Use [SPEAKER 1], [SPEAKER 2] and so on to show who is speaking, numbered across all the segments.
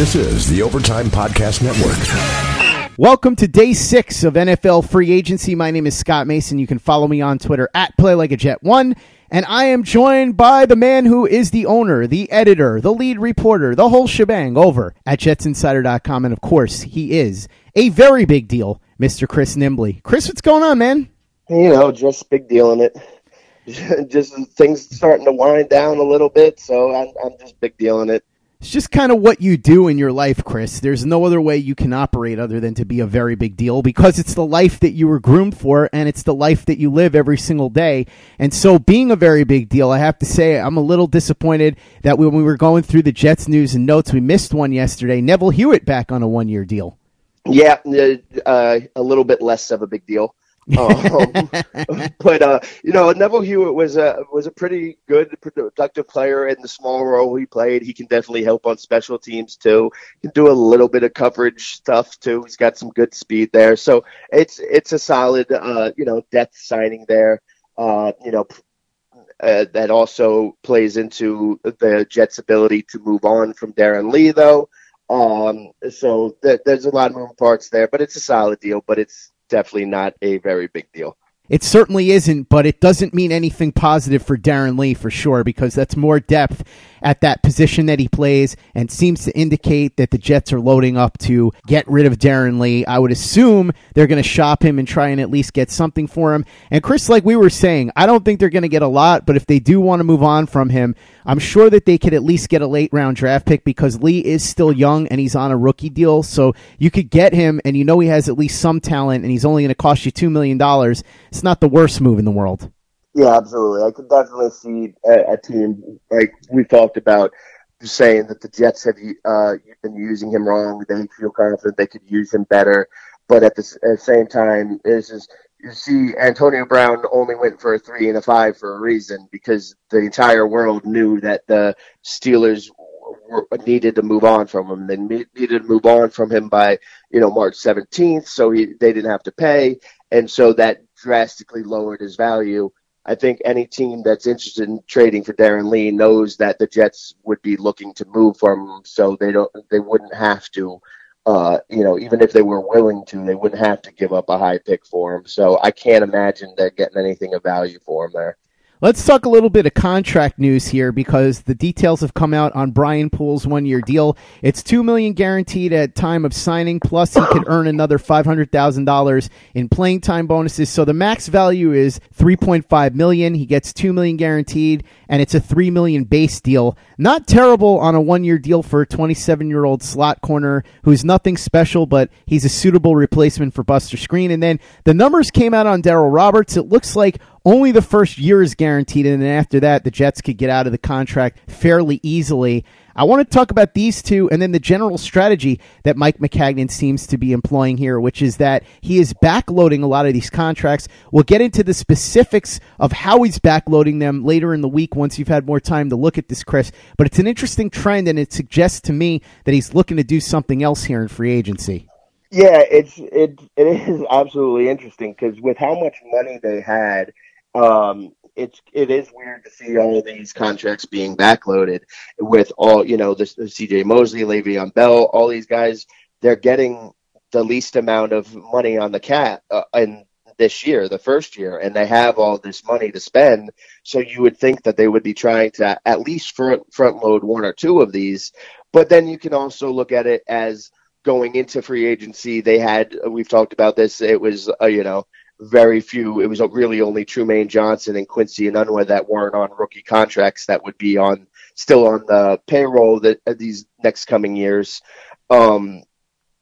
[SPEAKER 1] This is the Overtime Podcast Network.
[SPEAKER 2] Welcome to day six of NFL free agency. My name is Scott Mason. You can follow me on Twitter at PlayLikeAJet1. And I am joined by the man who is the owner, the editor, the lead reporter, the whole shebang over at JetsInsider.com. And of course, he is a very big deal, Mr. Chris Nimbley. Chris, what's going on, man?
[SPEAKER 3] You know, just big deal in it. just things starting to wind down a little bit, so I'm, I'm just big deal in it.
[SPEAKER 2] It's just kind of what you do in your life, Chris. There's no other way you can operate other than to be a very big deal because it's the life that you were groomed for and it's the life that you live every single day. And so, being a very big deal, I have to say, I'm a little disappointed that when we were going through the Jets news and notes, we missed one yesterday. Neville Hewitt back on a one year deal.
[SPEAKER 3] Yeah, uh, a little bit less of a big deal um, but uh, you know, Neville Hewitt was a was a pretty good, productive player in the small role he played. He can definitely help on special teams too. He can do a little bit of coverage stuff too. He's got some good speed there. So it's it's a solid, uh, you know, depth signing there. Uh, you know, uh, that also plays into the Jets' ability to move on from Darron Lee, though. Um, so th- there's a lot of moving parts there, but it's a solid deal. But it's definitely not a very big deal.
[SPEAKER 2] It certainly isn't, but it doesn't mean anything positive for Darron Lee for sure because that's more depth at that position that he plays and seems to indicate that the Jets are loading up to get rid of Darron Lee. I would assume they're going to shop him and try and at least get something for him. And Chris, like we were saying, I don't think they're going to get a lot, but if they do want to move on from him, I'm sure that they could at least get a late round draft pick because Lee is still young and he's on a rookie deal. So you could get him and you know he has at least some talent and he's only going to cost you $2 million. It's not the worst move in the world.
[SPEAKER 3] Yeah, absolutely. I could definitely see a, a team like we talked about saying that the Jets have uh, been using him wrong. They feel confident they could use him better, but at the, at the same time, this is you see Antonio Brown only went for a three and a five for a reason because the entire world knew that the Steelers were, needed to move on from him. They needed to move on from him by you know March 17th, so he, they didn't have to pay, and so that drastically lowered his value. I think any team that's interested in trading for Darron Lee knows that the Jets would be looking to move from him, so they don't they wouldn't have to uh, you know, even if they were willing to, they wouldn't have to give up a high pick for him. So I can't imagine they're getting anything of value for him there.
[SPEAKER 2] Let's talk a little bit of contract news here because the details have come out on Brian Poole's one-year deal. It's two million guaranteed at time of signing, plus he could earn another five hundred thousand dollars in playing time bonuses. So the max value is three point five million. He gets two million guaranteed, and it's a three million base deal. Not terrible on a one-year deal for a twenty-seven-year-old slot corner who's nothing special, but he's a suitable replacement for Buster Skrine. And then the numbers came out on Darryl Roberts. It looks like only the first year is guaranteed, and then after that, the Jets could get out of the contract fairly easily. I want to talk about these two and then the general strategy that Mike Maccagnan seems to be employing here, which is that he is backloading a lot of these contracts. We'll get into the specifics of how he's backloading them later in the week once you've had more time to look at this, Chris. But it's an interesting trend, and it suggests to me that he's looking to do something else here in free agency.
[SPEAKER 3] Yeah, it's it it is absolutely interesting because with how much money they had um, it's it is weird to see all of these contracts being backloaded with all you know this C.J. Mosley, Le'Veon Bell, all these guys. They're getting the least amount of money on the cap uh, in this year, the first year, and they have all this money to spend. So you would think that they would be trying to at least front front load one or two of these. But then you can also look at it as going into free agency. They had we've talked about this. It was uh, you know very few. It was really only Trumaine Johnson and Quincy and Enunwa that weren't on rookie contracts that would be on still on the payroll that uh, these next coming years. Um,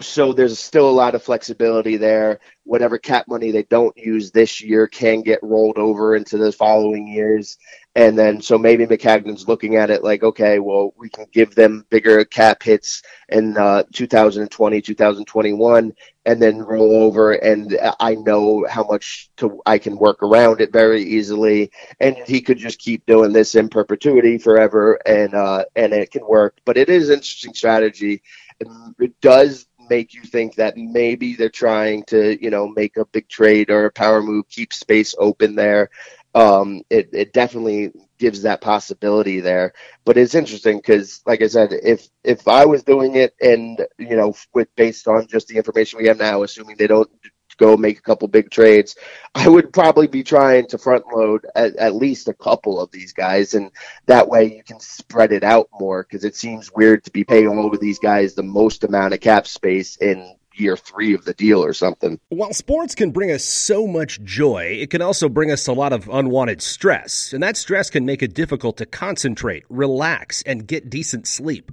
[SPEAKER 3] so there's still a lot of flexibility there. Whatever cap money they don't use this year can get rolled over into the following years. And then, so maybe Maccagnan's looking at it like, okay, well, we can give them bigger cap hits in uh, 2020, 2021, and then roll over. And I know how much to, I can work around it very easily. And he could just keep doing this in perpetuity forever, and uh, and it can work. But it is an interesting strategy. It does make you think that maybe they're trying to, you know, make a big trade or a power move, keep space open there. Um, it, it definitely gives that possibility there. But it's interesting because, like I said, if if I was doing it and you know with based on just the information we have now, assuming they don't go make a couple big trades, I would probably be trying to front load at, at least a couple of these guys, and that way you can spread it out more because it seems weird to be paying all of these guys the most amount of cap space in year three of the deal or something.
[SPEAKER 4] While sports can bring us so much joy, it can also bring us a lot of unwanted stress, and that stress can make it difficult to concentrate, relax, and get decent sleep.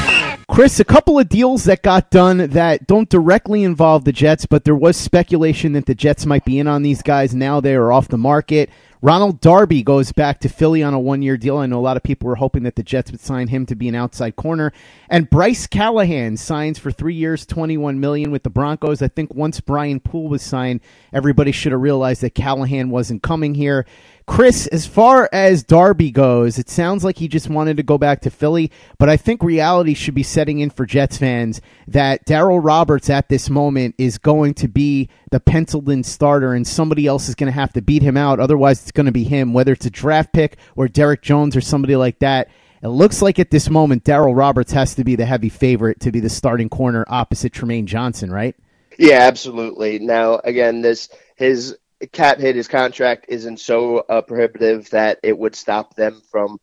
[SPEAKER 2] Chris, a couple of deals that got done that don't directly involve the Jets, but there was speculation that the Jets might be in on these guys. Now they are off the market. Ronald Darby goes back to Philly on a one year deal. I know a lot of people were hoping that the Jets would sign him to be an outside corner. And Bryce Callahan signs for three years, twenty one million with the Broncos. I think once Brian Poole was signed, everybody should have realized that Callahan wasn't coming here. Chris, as far as Darby goes, it sounds like he just wanted to go back to Philly, but I think reality should be setting in for Jets fans that Darryl Roberts at this moment is going to be the penciled in starter and somebody else is going to have to beat him out. Otherwise, it's going to be him, whether it's a draft pick or Derek Jones or somebody like that. It looks like at this moment, Darryl Roberts has to be the heavy favorite to be the starting corner opposite Trumaine Johnson, right?
[SPEAKER 3] Yeah, absolutely. Now, again, this his cap hit his contract isn't so uh, prohibitive that it would stop them from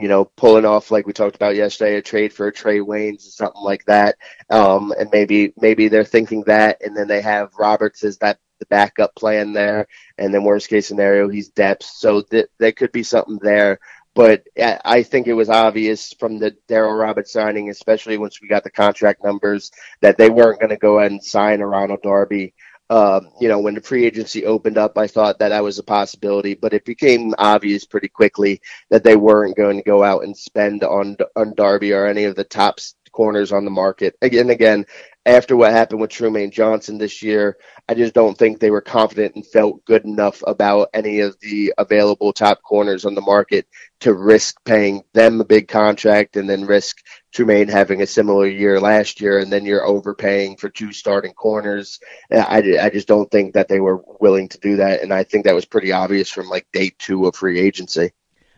[SPEAKER 3] you know pulling off like we talked about yesterday a trade for Trae Waynes or something like that. Um, and maybe maybe they're thinking that and then they have Roberts as that the backup plan there. And then worst case scenario he's depth. So th- there could be something there. But I think it was obvious from the Darryl Roberts signing, especially once we got the contract numbers, that they weren't going to go ahead and sign a Ronald Darby um, you know, when the free agency opened up, I thought that that was a possibility, but it became obvious pretty quickly that they weren't going to go out and spend on on Darby or any of the top corners on the market. Again, again, after what happened with Trumaine Johnson this year, I just don't think they were confident and felt good enough about any of the available top corners on the market to risk paying them a big contract and then risk Trumaine having a similar year last year, and then you're overpaying for two starting corners. I, I just don't think that they were willing to do that, and I think that was pretty obvious from like day two of free agency.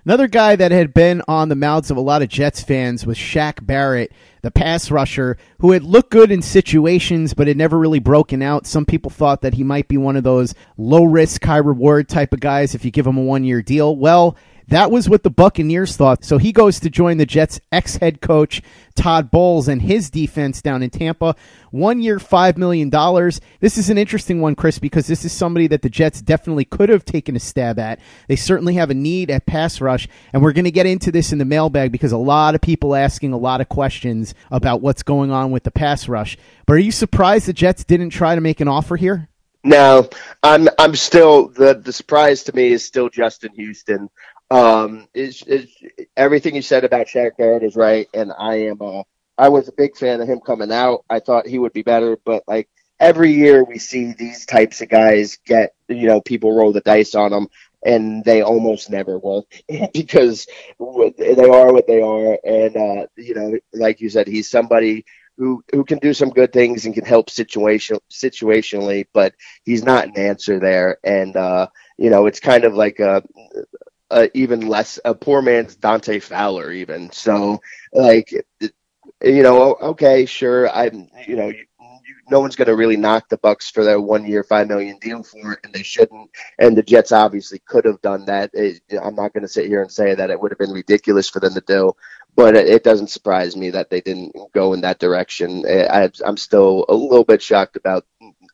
[SPEAKER 2] Another guy that had been on the mouths of a lot of Jets fans was Shaq Barrett, the pass rusher, who had looked good in situations but had never really broken out. Some people thought that he might be one of those low risk, high reward type of guys if you give him a one year deal. Well, that was what the Buccaneers thought. So he goes to join the Jets' ex head coach, Todd Bowles, and his defense down in Tampa. One year, $5 million. This is an interesting one, Chris, because this is somebody that the Jets definitely could have taken a stab at. They certainly have a need at pass rush, and we're going to get into this in the mailbag because a lot of people asking a lot of questions about what's going on with the pass rush. But are you surprised the Jets didn't try to make an offer here?
[SPEAKER 3] No, I'm. I'm still the the surprise to me is still Justin Houston. Um, is everything you said about Shaq Barrett is right, and I am a I was a big fan of him coming out. I thought he would be better, but like every year we see these types of guys get you know people roll the dice on them, and they almost never work because they are what they are, and uh, you know, like you said, he's somebody who who can do some good things and can help situation situationally, but he's not an answer there. And uh, you know, it's kind of like a uh, even less a poor man's Dante Fowler even. So like you know, okay, sure, I'm you know. You, no one's going to really knock the Bucs for their one year, five million deal for it, and they shouldn't. And the Jets obviously could have done that. It, I'm not going to sit here and say that it would have been ridiculous for them to do, but it, doesn't surprise me that they didn't go in that direction. I, I'm still a little bit shocked about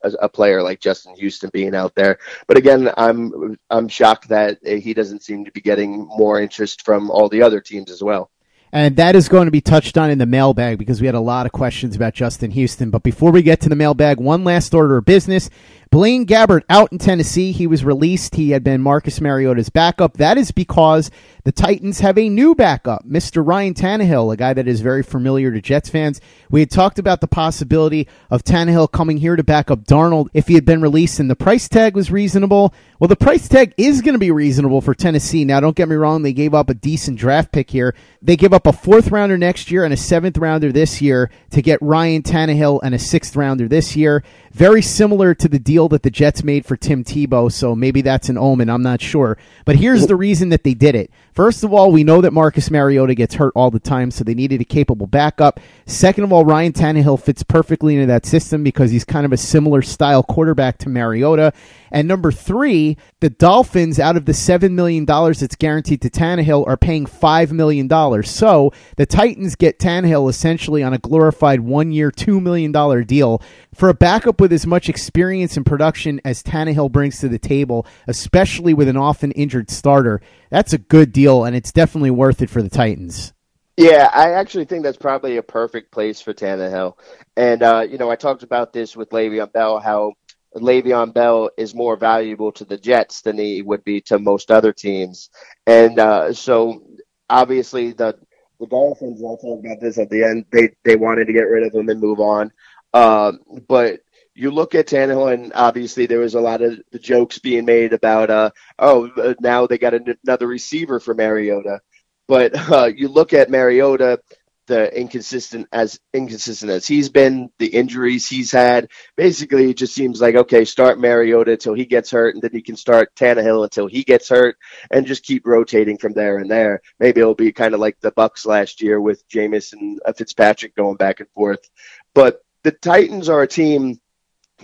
[SPEAKER 3] a, a, player like Justin Houston being out there. But again, I'm I'm shocked that he doesn't seem to be getting more interest from all the other teams as well.
[SPEAKER 2] And that is going to be touched on in the mailbag because we had a lot of questions about Justin Houston. But before we get to the mailbag, one last order of business. Blaine Gabbert out in Tennessee. He was released. He had been Marcus Mariota's backup. That is because the Titans have a new backup, Mr. Ryan Tannehill, a guy that is very familiar to Jets fans. We had talked about the possibility of Tannehill coming here to back up Darnold if he had been released and the price tag was reasonable. Well, the price tag is going to be reasonable for Tennessee. Now, don't get me wrong, they gave up a decent draft pick here. They give up a fourth rounder next year and a seventh rounder this year to get Ryan Tannehill and a sixth rounder this year. Very similar to the deal that the Jets made for Tim Tebow, so maybe that's an omen. I'm not sure. But here's the reason that they did it. First of all, we know that Marcus Mariota gets hurt all the time, so they needed a capable backup. Second of all, Ryan Tannehill fits perfectly into that system because he's kind of a similar style quarterback to Mariota. And number three, the Dolphins, out of the $7 million that's guaranteed to Tannehill, are paying $5 million. So the Titans get Tannehill essentially on a glorified one year, $2 million deal for a backup with as much experience and production as Tannehill brings to the table, especially with an often injured starter. That's a good deal, and it's definitely worth it for the Titans.
[SPEAKER 3] Yeah, I actually think that's probably a perfect place for Tannehill. And, uh, you know, I talked about this with Le'Veon Bell, how Le'Veon Bell is more valuable to the Jets than he would be to most other teams. And uh, so obviously the the Dolphins, I'll talk about this at the end, they, they wanted to get rid of him and move on. Um, but you look at Tannehill, and obviously there was a lot of the jokes being made about, uh, oh, uh, now they got another receiver for Mariota. But uh, you look at Mariota, the inconsistent as inconsistent as he's been, the injuries he's had. Basically, it just seems like okay, start Mariota until he gets hurt, and then you can start Tannehill until he gets hurt, and just keep rotating from there and there. Maybe it'll be kind of like the Bucs last year with Jameis and uh, Fitzpatrick going back and forth. But the Titans are a team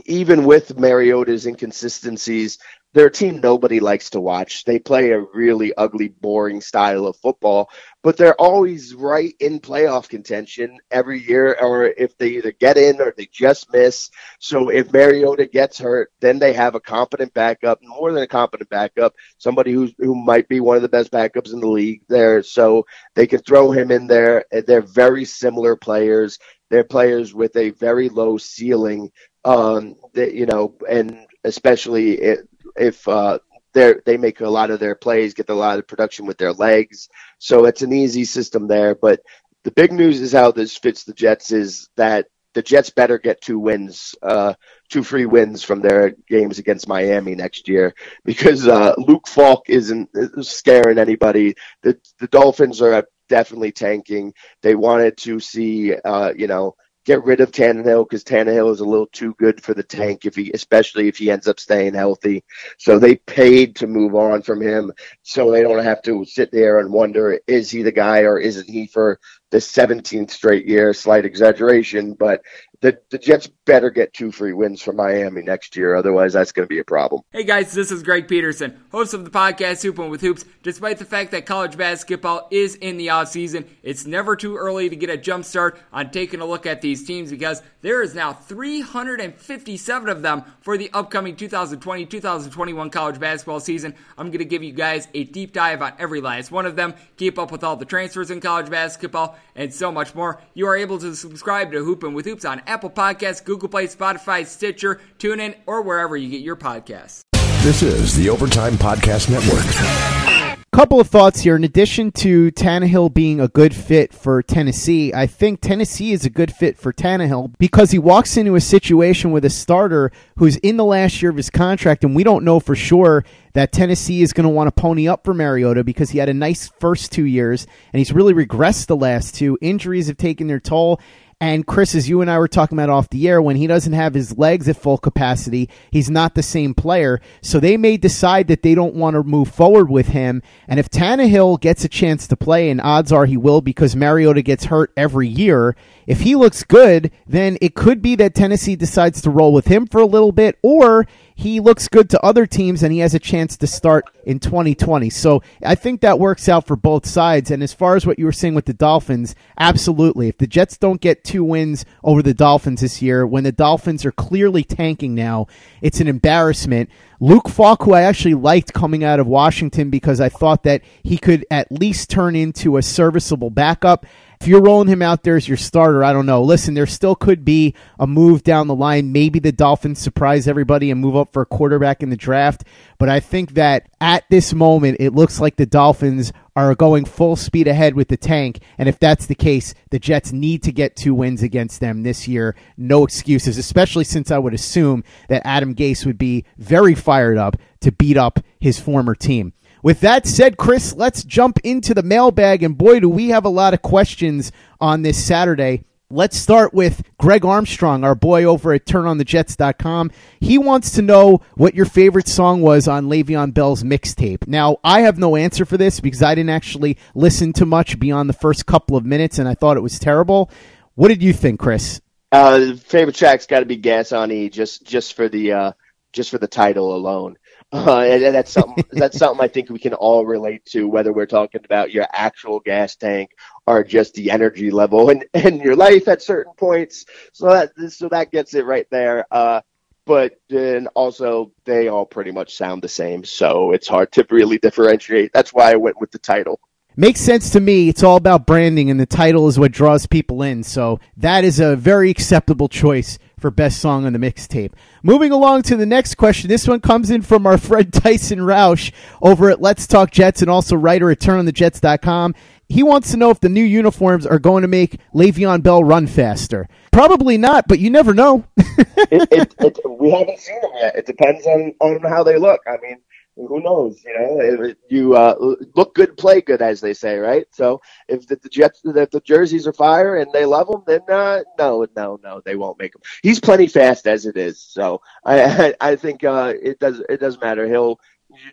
[SPEAKER 3] even with Mariota's inconsistencies, they're a team nobody likes to watch. They play a really ugly, boring style of football, but they're always right in playoff contention every year, or if they either get in or they just miss. So if Mariota gets hurt, then they have a competent backup, more than a competent backup, somebody who's, who might be one of the best backups in the league there. So they can throw him in there. They're very similar players. They're players with a very low ceiling um, that, you know, and especially if, if uh, they they make a lot of their plays, get a lot of production with their legs. So it's an easy system there. But the big news is how this fits the Jets is that the Jets better get two wins, uh, two free wins from their games against Miami next year because uh, Luke Falk isn't scaring anybody. The the Dolphins are definitely tanking. They wanted to see, uh, you know, get rid of Tannehill because Tannehill is a little too good for the tank if he, especially if he ends up staying healthy. So they paid to move on from him, so they don't have to sit there and wonder is he the guy or isn't he for the 17th straight year. Slight exaggeration, but the, the Jets better get two free wins from Miami next year. Otherwise, that's going to be a problem.
[SPEAKER 5] Hey guys, this is Greg Peterson, host of the podcast Hoopin' with Hoops. Despite the fact that college basketball is in the off season, it's never too early to get a jump start on taking a look at these teams because there is now 357 of them for the upcoming 2020-2021 college basketball season. I'm going to give you guys a deep dive on every last one of them, keep up with all the transfers in college basketball, and so much more. You are able to subscribe to Hoopin' with Hoops on Apple Podcasts, Google Play, Spotify, Stitcher, TuneIn, or wherever you get your podcasts.
[SPEAKER 1] This is the Overtime Podcast Network.
[SPEAKER 2] Couple of thoughts here. In addition to Tannehill being a good fit for Tennessee, I think Tennessee is a good fit for Tannehill because he walks into a situation with a starter who's in the last year of his contract, and we don't know for sure that Tennessee is going to want to pony up for Mariota because he had a nice first two years and he's really regressed the last two. Injuries have taken their toll, And Chris, as you and I were talking about off the air, when he doesn't have his legs at full capacity, he's not the same player. So they may decide that they don't want to move forward with him. And if Tannehill gets a chance to play, and odds are he will because Mariota gets hurt every year, if he looks good, then it could be that Tennessee decides to roll with him for a little bit, or he looks good to other teams and he has a chance to start in 2020. So I think that works out for both sides. And as far as what you were saying with the Dolphins, absolutely. If the Jets don't get two wins over the Dolphins this year, when the Dolphins are clearly tanking now, it's an embarrassment. Luke Falk, who I actually liked coming out of Washington because I thought that he could at least turn into a serviceable backup if you're rolling him out there as your starter, I don't know. Listen, there still could be a move down the line. Maybe the Dolphins surprise everybody and move up for a quarterback in the draft. But I think that at this moment, it looks like the Dolphins are going full speed ahead with the tank. And if that's the case, the Jets need to get two wins against them this year. No excuses, especially since I would assume that Adam Gase would be very fired up to beat up his former team. With that said, Chris, let's jump into the mailbag. And boy, do we have a lot of questions on this Saturday. Let's start with Greg Armstrong, our boy over at turnonthejets.com. He wants to know what your favorite song was on Le'Veon Bell's mixtape. Now, I have no answer for this because I didn't actually listen to much beyond the first couple of minutes and I thought it was terrible. What did you think, Chris?
[SPEAKER 3] Uh, favorite track's got to be Gas on E, just just for the uh, just for the title alone. Uh, and, that's something that's something I think we can all relate to, whether we're talking about your actual gas tank or just the energy level and and your life at certain points. So that so that gets it right there. Uh, but then also they all pretty much sound the same, so it's hard to really differentiate. That's why I went with the title.
[SPEAKER 2] Makes sense to me. It's all about branding, and the title is what draws people in. So that is a very acceptable choice for best song on the mixtape. Moving along to the next question. This one comes in from our friend Tyson Roush over at Let's Talk Jets and also writer at turnonthejets.com. He wants to know if the new uniforms are going to make Le'Veon Bell run faster. Probably not, but you never know.
[SPEAKER 3] it, it, it, we haven't seen them yet. It depends on, on how they look. I mean, who knows? You know, you uh, look good, play good, as they say, right? So if the, the Jets, if the jerseys are fire and they love him, then uh, no, no, no, they won't make him. He's plenty fast as it is, so I, I, I think uh, it does. It doesn't matter. He'll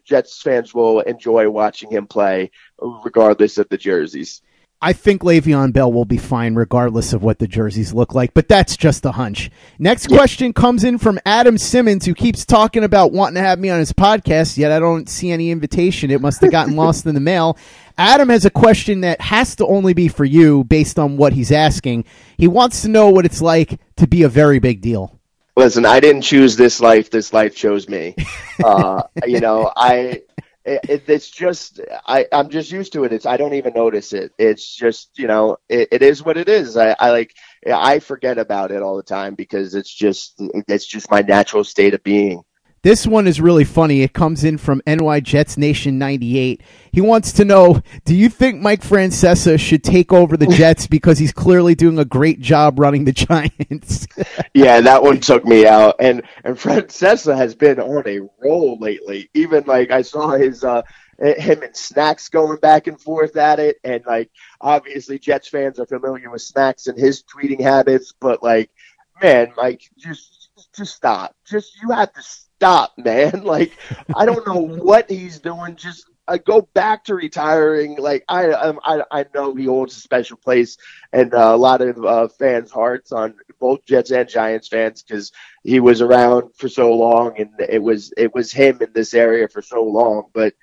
[SPEAKER 3] Jets fans will enjoy watching him play, regardless of the jerseys.
[SPEAKER 2] I think Le'Veon Bell will be fine regardless of what the jerseys look like, but that's just a hunch. Next question comes in from Adam Simmons, who keeps talking about wanting to have me on his podcast, yet I don't see any invitation. It must have gotten lost in the mail. Adam has a question that has to only be for you based on what he's asking. He wants to know what it's like to be a very big deal.
[SPEAKER 3] Listen, I didn't choose this life. This life chose me. Uh, you know, I it, it's just I, I'm just used to it. It's I don't even notice it. It's just you know it, it is what it is. I, I like I forget about it all the time because it's just it's just my natural state of being.
[SPEAKER 2] This one is really funny. It comes in from NY Jets Nation 98. He wants to know, do you think Mike Francesa should take over the Jets because he's clearly doing a great job running the Giants?
[SPEAKER 3] yeah, that one took me out. And and Francesa has been on a roll lately. Even like I saw his uh him and Snacks going back and forth at it and like obviously Jets fans are familiar with Snacks and his tweeting habits, but like man, Mike, just just stop. Just you have to stop, man. Like, I don't know what he's doing. Just uh, go back to retiring. Like, I, um, I, I know he holds a special place and uh, a lot of uh, fans' hearts on both Jets and Giants fans because he was around for so long and it was it was him in this area for so long. But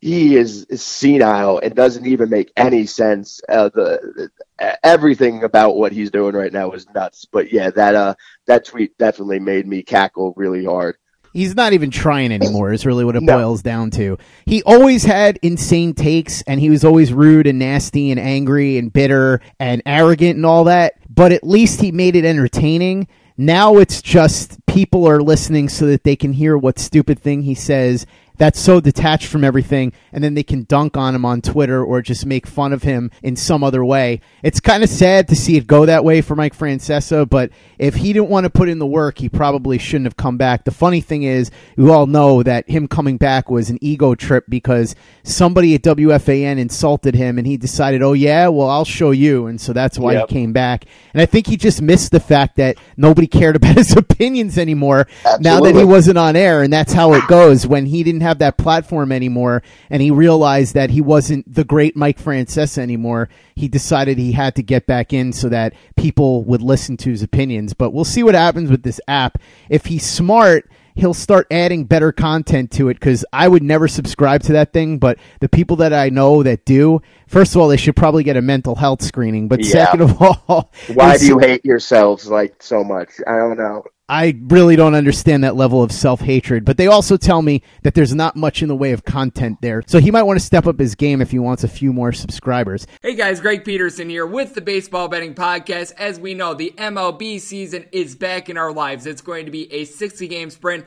[SPEAKER 3] he is, is senile and doesn't even make any sense. Uh, the, the, everything about what he's doing right now is nuts. But yeah, that uh that tweet definitely made me cackle really hard.
[SPEAKER 2] He's not even trying anymore, is really what it no. boils down to. He always had insane takes, and he was always rude and nasty and angry and bitter and arrogant and all that, but at least he made it entertaining. Now it's just people are listening so that they can hear what stupid thing he says that's so detached from everything, and then they can dunk on him on Twitter or just make fun of him in some other way. It's kind of sad to see it go that way for Mike Francesa, but if he didn't want to put in the work, he probably shouldn't have come back. The funny thing is, we all know that him coming back was an ego trip because somebody at WFAN insulted him, and he decided, oh, yeah, well, I'll show you. And so that's why yep. he came back. And I think he just missed the fact that nobody cared about his opinions anymore
[SPEAKER 3] Absolutely.
[SPEAKER 2] now that he wasn't on air. And that's how it ah. goes when he didn't have that platform anymore and he realized that he wasn't the great Mike Francesa anymore. He decided he had to get back in so that people would listen to his opinions. But we'll see what happens with this app. If he's smart, he'll start adding better content to it because I would never subscribe to that thing. But the people that I know that do, first of all, they should probably get a mental health screening. But yeah. second of all,
[SPEAKER 3] why do you hate yourselves like so much? I don't know.
[SPEAKER 2] I really don't understand that level of self hatred. But they also tell me that there's not much in the way of content there. So he might want to step up his game if he wants a few more subscribers.
[SPEAKER 5] Hey guys, Greg Peterson here with the Baseball Betting Podcast. As we know, the MLB season is back in our lives. It's going to be a 60 game sprint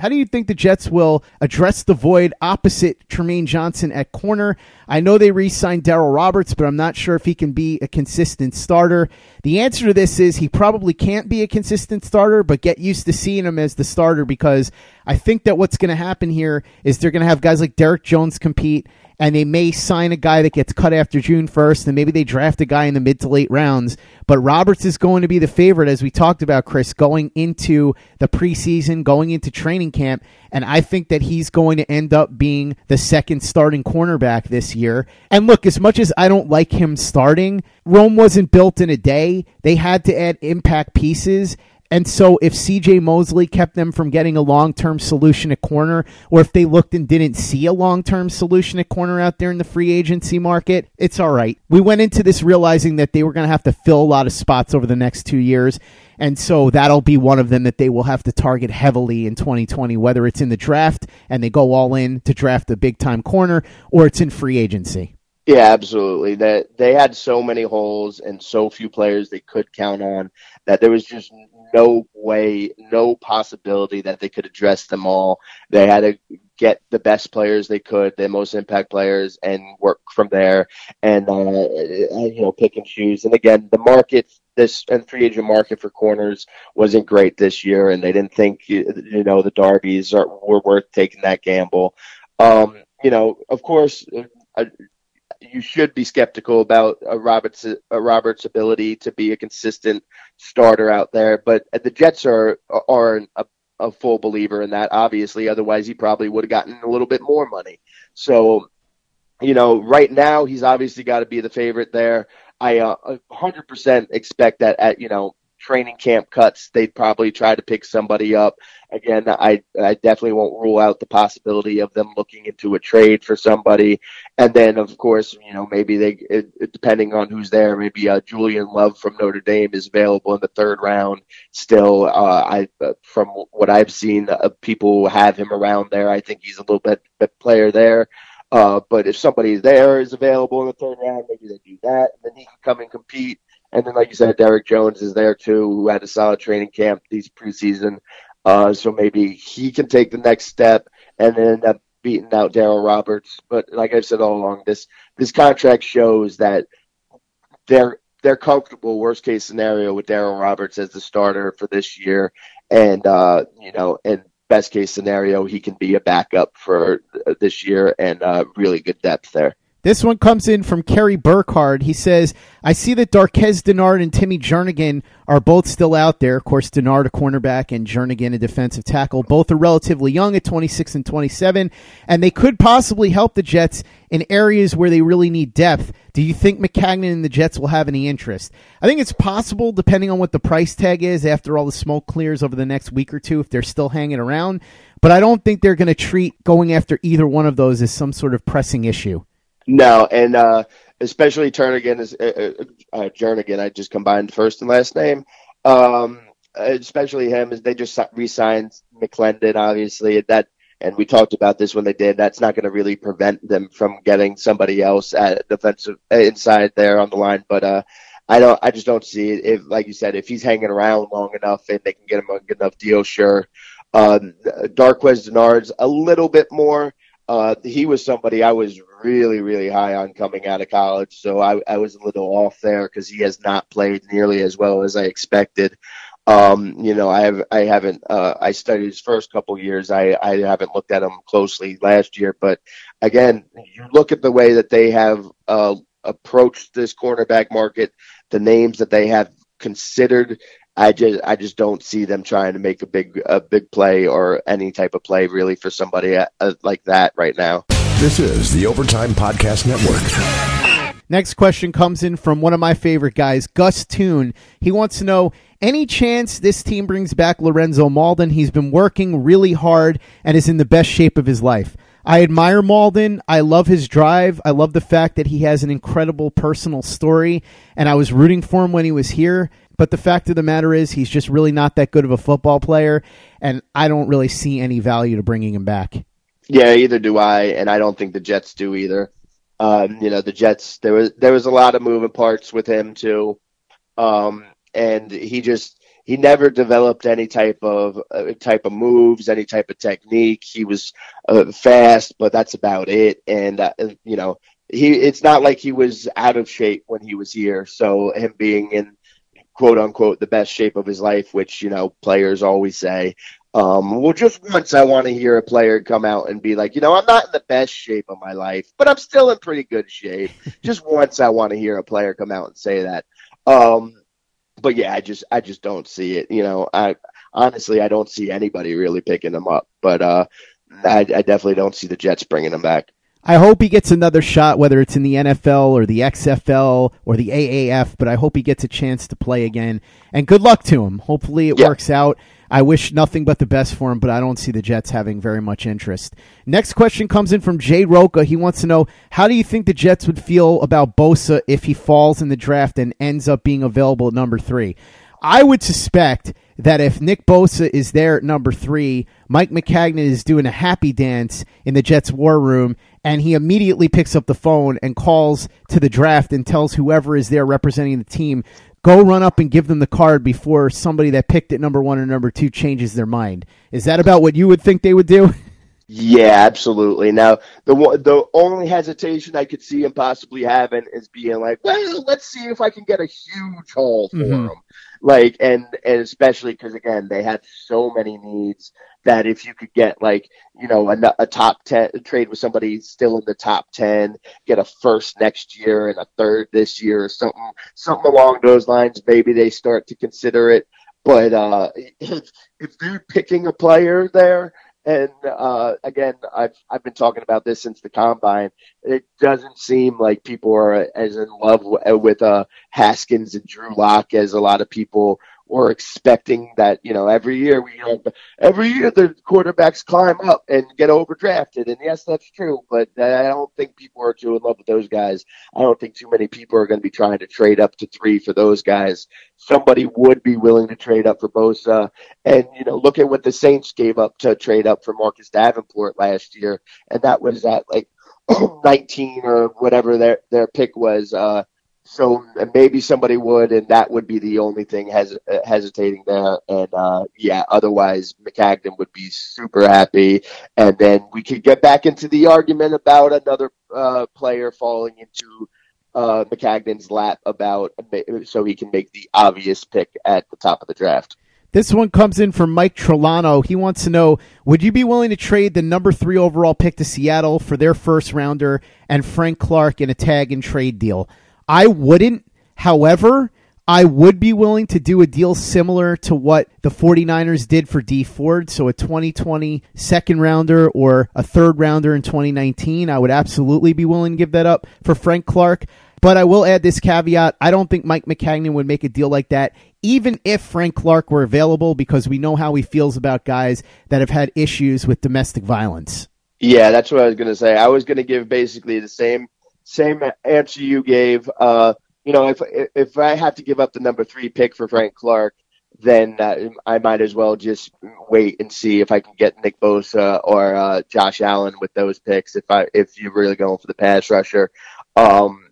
[SPEAKER 2] how do you think the Jets will address the void opposite Trumaine Johnson at corner? I know they re signed Darryl Roberts, but I'm not sure if he can be a consistent starter. The answer to this is he probably can't be a consistent starter, but get used to seeing him as the starter because I think that what's going to happen here is they're going to have guys like Derek Jones compete and they may sign a guy that gets cut after June 1st, and maybe they draft a guy in the mid to late rounds. But Roberts is going to be the favorite, as we talked about, Chris, going into the preseason, going into training camp. And I think that he's going to end up being the second starting cornerback this year. And look, as much as I don't like him starting, Rome wasn't built in a day. They had to add impact pieces. And so if CJ Mosley kept them from getting a long term solution at corner, or if they looked and didn't see a long term solution at corner out there in the free agency market, it's all right. We went into this realizing that they were going to have to fill a lot of spots over the next two years. And so that'll be one of them that they will have to target heavily in 2020, whether it's in the draft and they go all in to draft a big time corner or it's in free agency.
[SPEAKER 3] Yeah, absolutely. That they had so many holes and so few players they could count on that there was just no way, no possibility that they could address them all. They had to get the best players they could, the most impact players, and work from there. And uh, you know, pick and choose. And again, the market, this and free agent market for corners wasn't great this year, and they didn't think you know the Darby's are, were worth taking that gamble. Um, you know, of course. Uh, you should be skeptical about a Roberts a Roberts' ability to be a consistent starter out there. But the Jets are are a, a full believer in that. Obviously, otherwise he probably would have gotten a little bit more money. So, you know, right now he's obviously got to be the favorite there. I uh, 100% expect that at you know training camp cuts, they'd probably try to pick somebody up. Again, I I definitely won't rule out the possibility of them looking into a trade for somebody. And then, of course, you know, maybe they, depending on who's there, maybe uh, Julian Love from Notre Dame is available in the third round. Still, uh, I uh, from what I've seen, uh, people have him around there. I think he's a little bit, bit player there. Uh, but if somebody there is available in the third round, maybe they do that, and then he can come and compete. And then, like you said, Derek Jones is there too, who had a solid training camp these preseason. Uh, so maybe he can take the next step and then end up beating out Darryl Roberts. But like I've said all along, this this contract shows that they're they're comfortable. Worst case scenario with Darryl Roberts as the starter for this year, and uh, you know, and best case scenario, he can be a backup for this year and uh, really good depth there.
[SPEAKER 2] This one comes in from Kerry Burkhardt. He says, I see that Darqueze Dennard and Timmy Jernigan are both still out there. Of course, Dennard, a cornerback, and Jernigan, a defensive tackle. Both are relatively young at 26 and 27, and they could possibly help the Jets in areas where they really need depth. Do you think Maccagnan and the Jets will have any interest? I think it's possible, depending on what the price tag is after all the smoke clears over the next week or two, if they're still hanging around. But I don't think they're going to treat going after either one of those as some sort of pressing issue.
[SPEAKER 3] No, and uh, especially Turnigan is uh, uh, uh, Jernigan. I just combined first and last name. Um, especially him, as they just re-signed McClendon, obviously that, and we talked about this when they did. That's not going to really prevent them from getting somebody else at defensive inside there on the line. But uh, I don't, I just don't see it. If, like you said, if he's hanging around long enough and they can get him a good enough deal, sure. Um, Darqueze Dennard's a little bit more. Uh, he was somebody I was really, really high on coming out of college. So I, I was a little off there because he has not played nearly as well as I expected. Um, you know, I have, I haven't, uh, I studied his first couple years. I, I haven't looked at him closely last year, but again, you look at the way that they have, uh, approached this cornerback market, the names that they have considered I just I just don't see them trying to make a big a big play or any type of play really for somebody uh, like that right now.
[SPEAKER 1] This is the Overtime Podcast Network.
[SPEAKER 2] Next question comes in from one of my favorite guys, Gus Toon. He wants to know any chance this team brings back Lorenzo Mauldin? He's been working really hard and is in the best shape of his life. I admire Mauldin. I love his drive. I love the fact that he has an incredible personal story, and I was rooting for him when he was here. But the fact of the matter is, he's just really not that good of a football player, and I don't really see any value to bringing him back.
[SPEAKER 3] Yeah, either do I, and I don't think the Jets do either. Um, you know, the Jets there was there was a lot of moving parts with him too, um, and he just he never developed any type of uh, type of moves, any type of technique. He was uh, fast, but that's about it. And uh, you know, he it's not like he was out of shape when he was here. So him being in quote unquote the best shape of his life, which you know players always say, um, well, just once I want to hear a player come out and be like, you know, I'm not in the best shape of my life, but I'm still in pretty good shape. just once I want to hear a player come out and say that. Um, but yeah, I just, I just don't see it. You know, I honestly, I don't see anybody really picking him up, but, uh, I, I definitely don't see the Jets bringing him back.
[SPEAKER 2] I hope he gets another shot, whether it's in the NFL or the XFL or the AAF, but I hope he gets a chance to play again. And good luck to him. Hopefully it yeah. works out. I wish nothing but the best for him, but I don't see the Jets having very much interest. Next question comes in from Jay Roca. He wants to know how do you think the Jets would feel about Bosa if he falls in the draft and ends up being available at number three? I would suspect that if Nick Bosa is there at number three, Mike Maccagnan is doing a happy dance in the Jets war room, and he immediately picks up the phone and calls to the draft and tells whoever is there representing the team go run up and give them the card before somebody that picked at number one or number two changes their mind. Is that about what you would think they would do?
[SPEAKER 3] Yeah, absolutely. Now, the the only hesitation I could see him possibly having is being like, well, let's see if I can get a huge haul for mm-hmm. him. Like, and and especially because again, they had so many needs that if you could get like you know a, a top 10 trade with somebody still in the top 10 get a first next year and a third this year or something something along those lines maybe they start to consider it but uh if, if they're picking a player there and uh, again, I've I've been talking about this since the combine. It doesn't seem like people are as in love with uh, Haskins and Drew Lock as a lot of people we're expecting that you know every year we know, every year the quarterbacks climb up and get overdrafted. And yes that's true but I don't think people are too in love with those guys. I don't think too many people are going to be trying to trade up to three for those guys. Somebody would be willing to trade up for Bosa. And you know look at what the Saints gave up to trade up for Marcus Davenport last year. And that was at like 19 or whatever their their pick was uh so maybe somebody would, and that would be the only thing hes- hesitating there. And uh, yeah, otherwise Maccagnan would be super happy, and then we could get back into the argument about another uh, player falling into uh, Maccagnan's lap about so he can make the obvious pick at the top of the draft.
[SPEAKER 2] This one comes in from Mike Trelano. He wants to know Would you be willing to trade the number three overall pick to Seattle for their first rounder and Frank Clark in a tag and trade deal? I wouldn't. However, I would be willing to do a deal similar to what the 49ers did for Dee Ford. So a 2020 second rounder or a third rounder in 2019. I would absolutely be willing to give that up for Frank Clark. But I will add this caveat. I don't think Mike Maccagnan would make a deal like that, even if Frank Clark were available, because we know how he feels about guys that have had issues with domestic violence.
[SPEAKER 3] Yeah, that's what I was going to say. I was going to give basically the same same answer you gave. Uh, you know, if if I have to give up the number three pick for Frank Clark, then uh, I might as well just wait and see if I can get Nick Bosa or uh, Josh Allen with those picks. If I if you're really going for the pass rusher, um,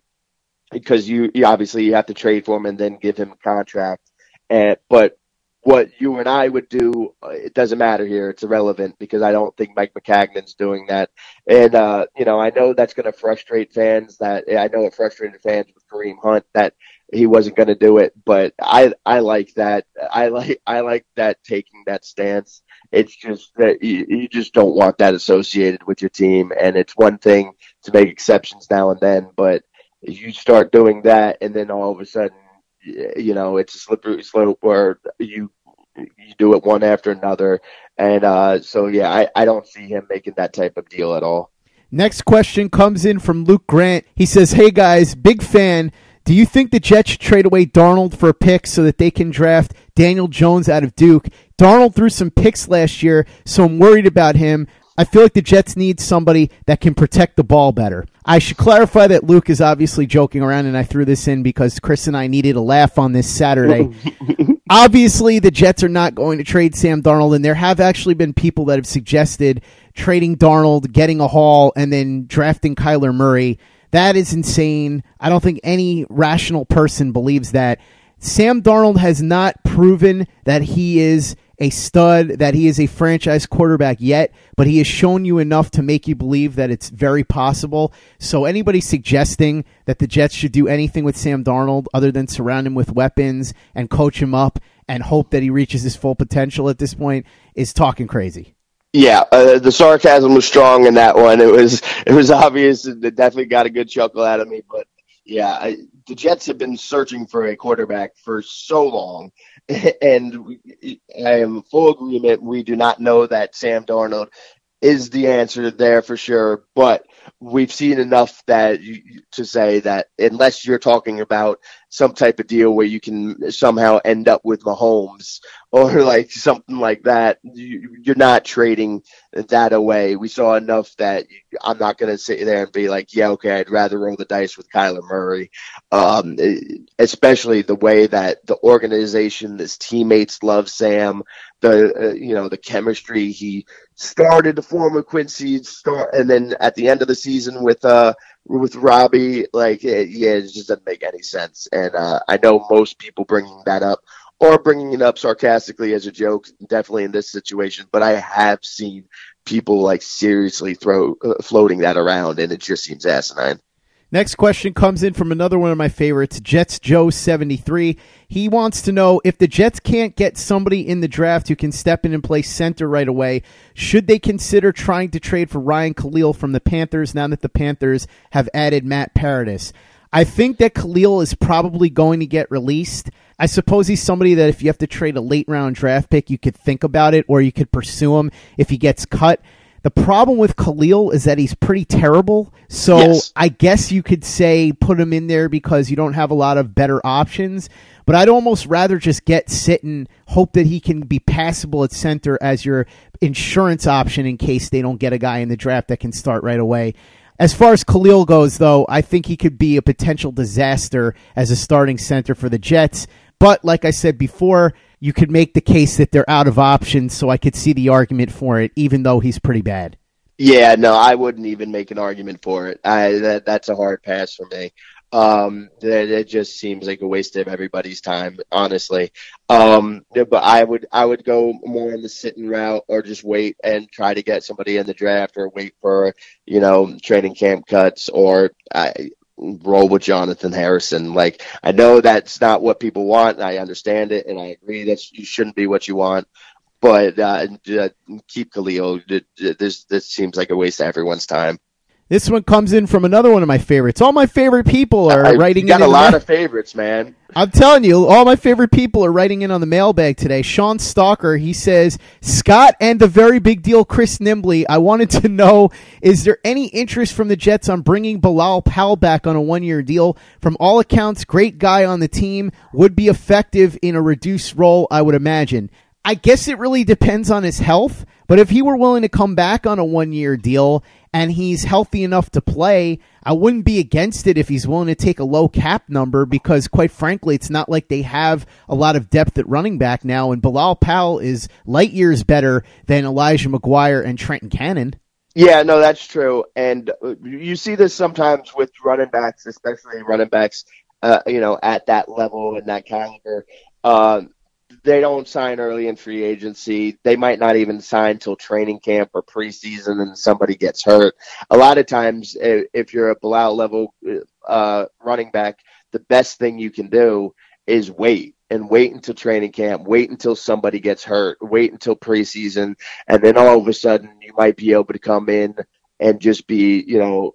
[SPEAKER 3] because you, you obviously you have to trade for him and then give him a contract. And but what you and I would do, uh, it doesn't matter here. It's irrelevant because I don't think Mike Maccagnan's doing that. And uh, you know, I know that's going to frustrate fans. That I know it frustrated fans with Kareem Hunt that he wasn't going to do it. But I I like that. I like I like that taking that stance. It's just that you, you just don't want that associated with your team. And it's one thing to make exceptions now and then, but you start doing that, and then all of a sudden, you know, it's a slippery slope where you you do it one after another, and uh, so yeah, I, I don't see him making that type of deal at all.
[SPEAKER 2] Next question comes in from Luke Grant. He says, "Hey guys, big fan." Do you think the Jets should trade away Darnold for a pick so that they can draft Daniel Jones out of Duke? Darnold threw some picks last year, so I'm worried about him. I feel like the Jets need somebody that can protect the ball better. I should clarify that Luke is obviously joking around, and I threw this in because Chris and I needed a laugh on this Saturday. obviously, the Jets are not going to trade Sam Darnold, and there have actually been people that have suggested trading Darnold, getting a haul, and then drafting Kyler Murray. That is insane. I don't think any rational person believes that. Sam Darnold has not proven that he is a stud, that he is a franchise quarterback yet, but he has shown you enough to make you believe that it's very possible. So anybody suggesting that the Jets should do anything with Sam Darnold other than surround him with weapons and coach him up and hope that he reaches his full potential at this point is talking crazy.
[SPEAKER 3] Yeah, uh, the sarcasm was strong in that one. It was it was obvious. It definitely got a good chuckle out of me. But yeah, I, the Jets have been searching for a quarterback for so long and I am full agreement. We do not know that Sam Darnold is the answer there for sure, but we've seen enough that you, to say that unless you're talking about some type of deal where you can somehow end up with Mahomes or like something like that, you, are not trading that away. We saw enough that I'm not going to sit there and be like, yeah, okay, I'd rather roll the dice with Kyler Murray. Um, especially the way that the organization, his teammates love Sam, the uh, you know the chemistry he started to form with Quincy, start, and then at the end of the season with uh with Robbie, like it, yeah, it just doesn't make any sense. And uh, I know most people bringing that up or bringing it up sarcastically as a joke, definitely in this situation. But I have seen people like seriously throw uh, floating that around, and it just seems asinine.
[SPEAKER 2] Next question comes in from another one of my favorites, Jets Joe 73. He wants to know if the Jets can't get somebody in the draft who can step in and play center right away, should they consider trying to trade for Ryan Kalil from the Panthers now that the Panthers have added Matt Paradis? I think that Kalil is probably going to get released. I suppose he's somebody that if you have to trade a late round draft pick, you could think about it or you could pursue him if he gets cut. The problem with Kalil is that he's pretty terrible. So yes. I guess you could say put him in there because you don't have a lot of better options. But I'd almost rather just get Sitton, hope that he can be passable at center as your insurance option in case they don't get a guy in the draft that can start right away. As far as Kalil goes, though, I think he could be a potential disaster as a starting center for the Jets. But like I said before, you could make the case that they're out of options, so I could see the argument for it, even though he's pretty bad.
[SPEAKER 3] Yeah, no, I wouldn't even make an argument for it. I that, that's a hard pass for me. Um, that it just seems like a waste of everybody's time, honestly. Um, but I would I would go more in the Sitton route, or just wait and try to get somebody in the draft, or wait for you know training camp cuts, or I roll with Jonathan Harrison. Like I know that's not what people want. I understand it, and I agree that you shouldn't be what you want. But uh, keep Kalil. This this seems like a waste of everyone's time.
[SPEAKER 2] This one comes in from another one of my favorites. All my favorite people are
[SPEAKER 3] I,
[SPEAKER 2] writing.
[SPEAKER 3] You got
[SPEAKER 2] in
[SPEAKER 3] a lot of favorites, man.
[SPEAKER 2] I'm telling you, all my favorite people are writing in on the mailbag today. Sean Stalker, he says, Scott and the very big deal Chris Nimbley. I wanted to know, is there any interest from the Jets on bringing Bilal Powell back on a one year deal? From all accounts, great guy on the team, would be effective in a reduced role, I would imagine. I guess it really depends on his health. But if he were willing to come back on a one year deal and he's healthy enough to play, I wouldn't be against it if he's willing to take a low cap number because, quite frankly, it's not like they have a lot of depth at running back now. And Bilal Powell is light years better than Elijah McGuire and Trenton Cannon.
[SPEAKER 3] Yeah, no, that's true. And uh, you see this sometimes with running backs, especially running backs, uh, you know, at that level and that caliber. Uh, they don't sign early in free agency. They might not even sign till training camp or preseason, and somebody gets hurt. A lot of times, if you're a Bilal level uh, running back, the best thing you can do is wait and wait until training camp, wait until somebody gets hurt, wait until preseason, and then all of a sudden you might be able to come in and just be, you know,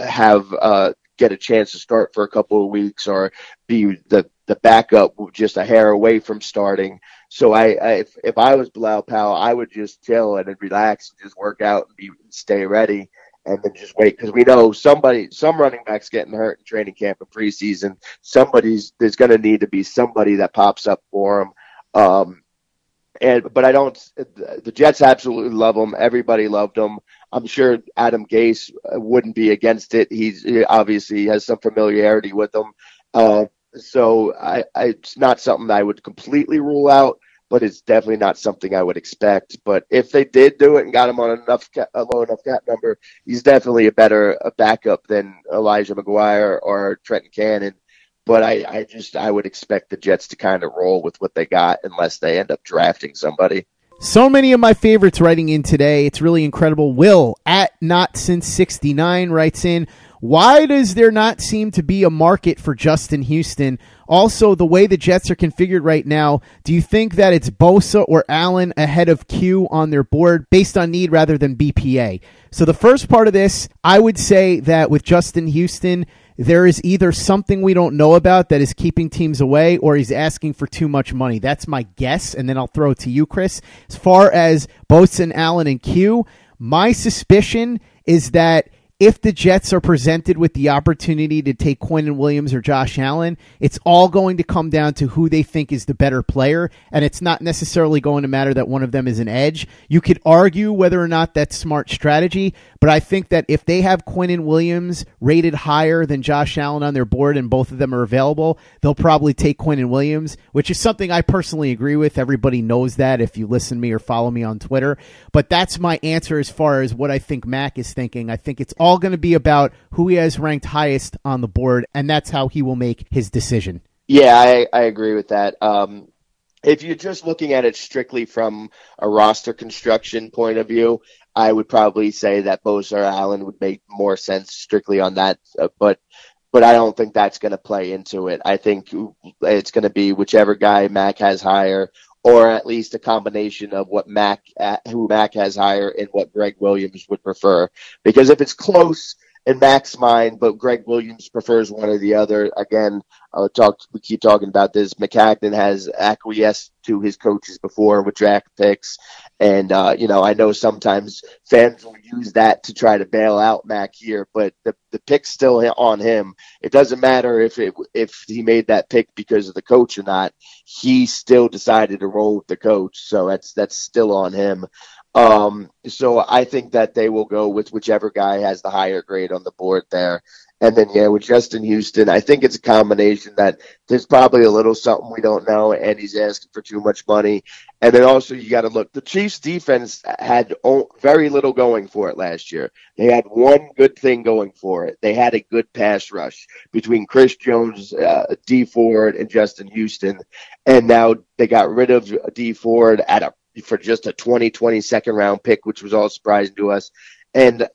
[SPEAKER 3] have uh, get a chance to start for a couple of weeks or be the the backup just a hair away from starting. So I, I if, if I was Bilal Powell, I would just chill and relax and just work out and be stay ready and then just wait because we know somebody, some running backs getting hurt in training camp and preseason. Somebody's there's going to need to be somebody that pops up for them. Um, and but I don't. The Jets absolutely love him. Everybody loved him. I'm sure Adam Gase wouldn't be against it. He's he obviously has some familiarity with them. Uh, so I, I, it's not something I would completely rule out, but it's definitely not something I would expect. But if they did do it and got him on enough a low enough cap number, he's definitely a better a backup than Elijah McGuire or Trenton Cannon. But I, I just I would expect the Jets to kind of roll with what they got unless they end up drafting somebody.
[SPEAKER 2] So many of my favorites writing in today. It's really incredible. Will at not since 69 writes in, why does there not seem to be a market for Justin Houston? Also, the way the Jets are configured right now, do you think that it's Bosa or Allen ahead of Q on their board based on need rather than BPA? So, the first part of this, I would say that with Justin Houston, there is either something we don't know about that is keeping teams away or he's asking for too much money. That's my guess. And then I'll throw it to you, Chris. As far as Bosa, and Allen, and Q, my suspicion is that if the Jets are presented with the opportunity to take Quinnen Williams or Josh Allen, it's all going to come down to who they think is the better player, and it's not necessarily going to matter that one of them is an edge. You could argue whether or not that's smart strategy, but I think that if they have Quinnen Williams rated higher than Josh Allen on their board and both of them are available, they'll probably take Quinnen Williams, which is something I personally agree with. Everybody knows that if you listen to me or follow me on Twitter. But that's my answer as far as what I think Mac is thinking. I think it's all going to be about who he has ranked highest on the board, and that's how he will make his decision.
[SPEAKER 3] Yeah, I, I agree with that. Um, if you're just looking at it strictly from a roster construction point of view, I would probably say that Bosa or Allen would make more sense strictly on that. Uh, but but I don't think that's going to play into it. I think it's going to be whichever guy Mac has higher, or at least a combination of what Mac uh, who Mac has higher and what Gregg Williams would prefer. Because if it's close in Mac's mind, but Gregg Williams prefers one or the other, again, uh, talk, we keep talking about this. Maccagnan has acquiesced to his coaches before with draft picks, and uh, you know I know sometimes fans will use that to try to bail out Mac here, but the the pick's still on him. It doesn't matter if it if he made that pick because of the coach or not. He still decided to roll with the coach, so that's that's still on him. Um, so I think that they will go with whichever guy has the higher grade on the board there. And then, yeah, with Justin Houston, I think it's a combination that there's probably a little something we don't know, and he's asking for too much money. And then also, you got to look, the Chiefs' defense had very little going for it last year. They had one good thing going for it. They had a good pass rush between Chris Jones, uh, Dee Ford, and Justin Houston. And now they got rid of D Ford at a for just a 2020 second round pick, which was all surprising to us. And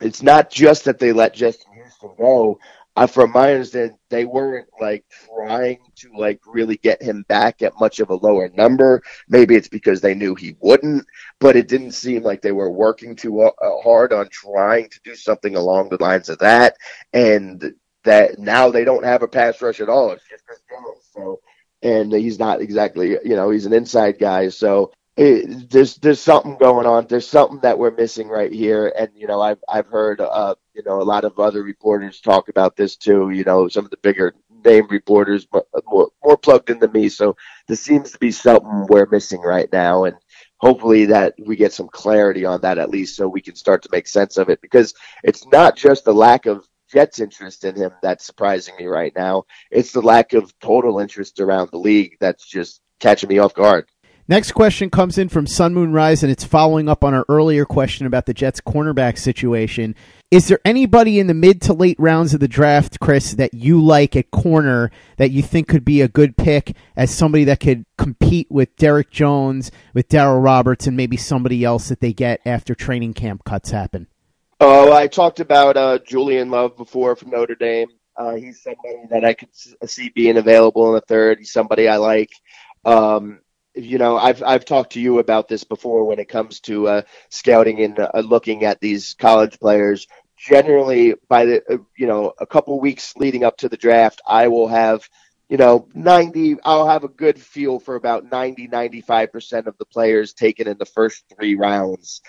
[SPEAKER 3] it's not just that they let Justin Houston go, uh, from my understanding, they weren't like trying to like really get him back at much of a lower number. Maybe it's because they knew he wouldn't, but it didn't seem like they were working too uh, hard on trying to do something along the lines of that. And that now they don't have a pass rush at all. It's just Chris Jones. So, and he's not exactly, you know, he's an inside guy. So it, there's there's something going on. There's something that we're missing right here, and you know I've I've heard uh you know a lot of other reporters talk about this too. You know some of the bigger name reporters more more plugged into me. So there seems to be something we're missing right now, and hopefully that we get some clarity on that at least, so we can start to make sense of it. Because it's not just the lack of Jets' interest in him that's surprising me right now. It's the lack of total interest around the league that's just catching me off guard.
[SPEAKER 2] Next question comes in from Sun Moon Rise, and it's following up on our earlier question about the Jets' cornerback situation. Is there anybody in the mid to late rounds of the draft, Chris, that you like at corner that you think could be a good pick as somebody that could compete with Derrick Jones, with Darryl Roberts, and maybe somebody else that they get after training camp cuts happen?
[SPEAKER 3] Oh, I talked about uh, Julian Love before from Notre Dame. Uh, he's somebody that I could see being available in the third. He's somebody I like. Um, you know, I've I've talked to you about this before when it comes to uh, scouting and uh, looking at these college players. Generally, by the uh, you know a couple weeks leading up to the draft, I will have you know 90 I'll have a good feel for about 90 95% of the players taken in the first 3 rounds.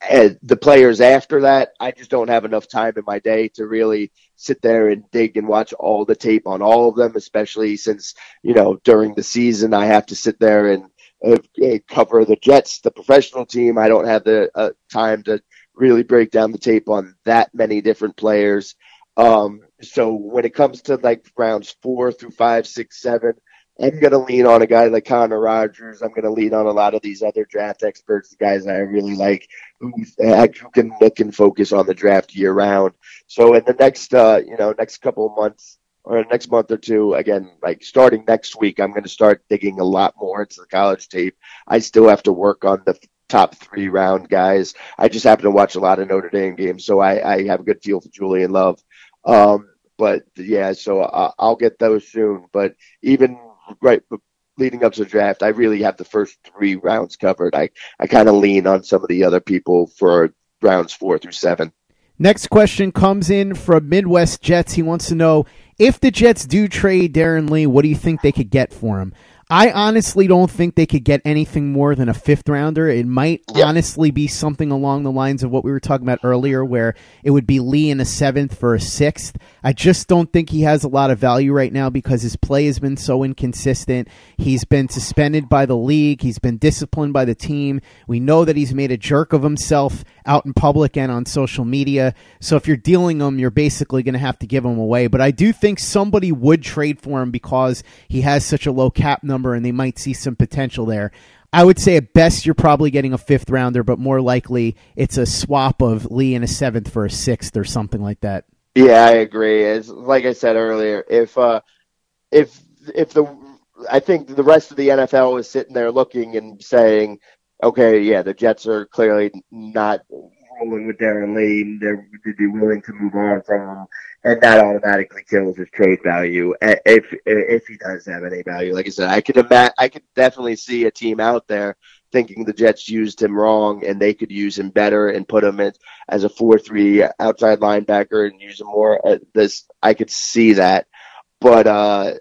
[SPEAKER 3] The players after that, I just don't have enough time in my day to really sit there and dig and watch all the tape on all of them, especially since, you know, during the season, I have to sit there and uh, cover the Jets, the professional team. I don't have the uh, time to really break down the tape on that many different players. Um, so when it comes to like rounds four through five, six, seven, I'm going to lean on a guy like Connor Rogers. I'm going to lean on a lot of these other draft experts, the guys I really like, who, who can look and focus on the draft year round. So in the next, uh, you know, next couple of months or next month or two, again, like starting next week, I'm going to start digging a lot more into the college tape. I still have to work on the top three round guys. I just happen to watch a lot of Notre Dame games, so I, I have a good feel for Julian Love. Um, but yeah, so I'll get those soon. But even right but leading up to the draft, I really have the first three rounds covered. I, I kind of lean on some of the other people for rounds four through seven.
[SPEAKER 2] Next question comes in from Midwest Jets. He wants to know if the Jets do trade Darron Lee, what do you think they could get for him? I honestly don't think they could get anything more than a fifth rounder. It might yep. honestly be something along the lines of what we were talking about earlier, where it would be Lee in a seventh for a sixth. I just don't think he has a lot of value right now because his play has been so inconsistent. He's been suspended by the league, he's been disciplined by the team. We know that he's made a jerk of himself out in public and on social media. So if you're dealing him, you're basically going to have to give him away. But I do think somebody would trade for him because he has such a low cap number and they might see some potential there. I would say at best you're probably getting a fifth rounder, but more likely it's a swap of Lee and a seventh for a sixth or something like that.
[SPEAKER 3] Yeah, I agree. As like I said earlier, if uh, if if the I think the rest of the NFL is sitting there looking and saying okay, yeah, the Jets are clearly not rolling with Darron Lee. They're to be willing to move on from him, and that automatically kills his trade value if if he does have any value. Like I said, I could imagine, I could definitely see a team out there thinking the Jets used him wrong and they could use him better and put him in, as a four-three outside linebacker and use him more. This I could see that, but uh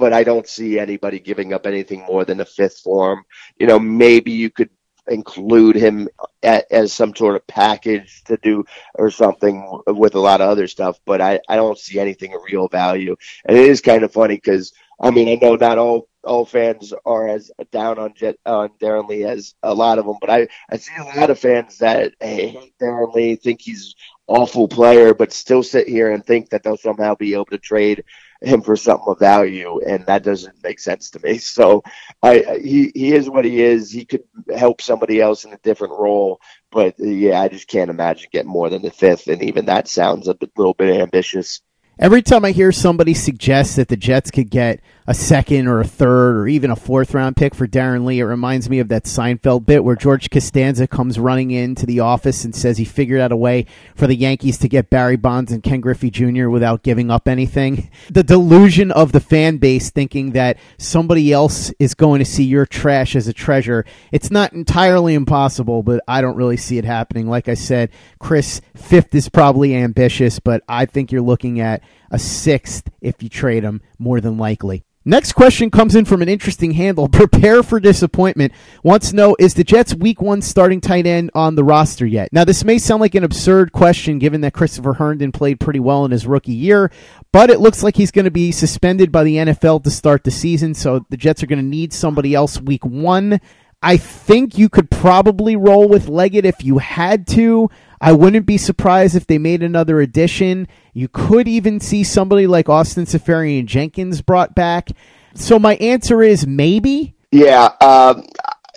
[SPEAKER 3] but I don't see anybody giving up anything more than a fifth for him. You know, maybe you could include him at, as some sort of package to do or something with a lot of other stuff, but I, I don't see anything of real value. And it is kind of funny because I mean I know not all all fans are as down on Jet on Darron Lee as a lot of them, but I I see a lot of fans that hate Darron Lee, think he's awful player, but still sit here and think that they'll somehow be able to trade him for something of value, and that doesn't make sense to me. So, I he he is what he is. He could help somebody else in a different role, but uh, yeah, I just can't imagine getting more than the fifth, and even that sounds a little bit ambitious.
[SPEAKER 2] Every time I hear somebody suggest that the Jets could get a second or a third or even a fourth round pick for Darron Lee. It reminds me of that Seinfeld bit where George Costanza comes running into the office and says he figured out a way for the Yankees to get Barry Bonds and Ken Griffey Jr. without giving up anything. The delusion of the fan base thinking that somebody else is going to see your trash as a treasure. It's not entirely impossible, but I don't really see it happening. Like I said, Chris, fifth is probably ambitious, but I think you're looking at a sixth if you trade him, more than likely. Next question comes in from an interesting handle. Prepare for disappointment. Wants to know is the Jets' Week One starting tight end on the roster yet? Now, this may sound like an absurd question, given that Christopher Herndon played pretty well in his rookie year, but it looks like he's going to be suspended by the NFL to start the season. So the Jets are going to need somebody else Week One. I think you could probably roll with Leggett if you had to. I wouldn't be surprised if they made another addition. You could even see somebody like Austin Seferian Jenkins brought back. So my answer is maybe.
[SPEAKER 3] Yeah, um,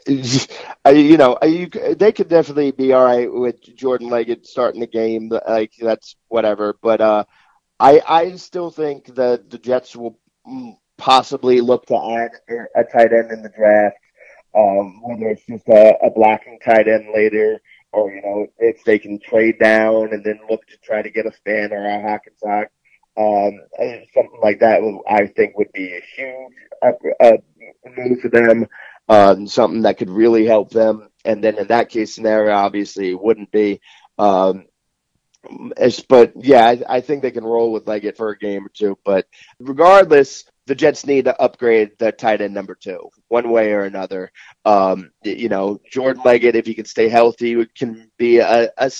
[SPEAKER 3] you know, you, they could definitely be all right with Jordan Leggett starting the game. Like that's whatever. But uh, I I still think that the Jets will possibly look to add a tight end in the draft um, whether it's just a, a blocking tight end later, or you know if they can trade down and then look to try to get a Fant or a Hockenson, um, something like that. I think would be a huge up, uh, move for them. Um, something that could really help them. And then in that case scenario, obviously it wouldn't be. Um, but yeah, I, I, think they can roll with Leggett for a game or two. But regardless, the Jets need to upgrade the tight end number two, one way or another. Um, you know, Jordan Leggett, if he can stay healthy, can be a, a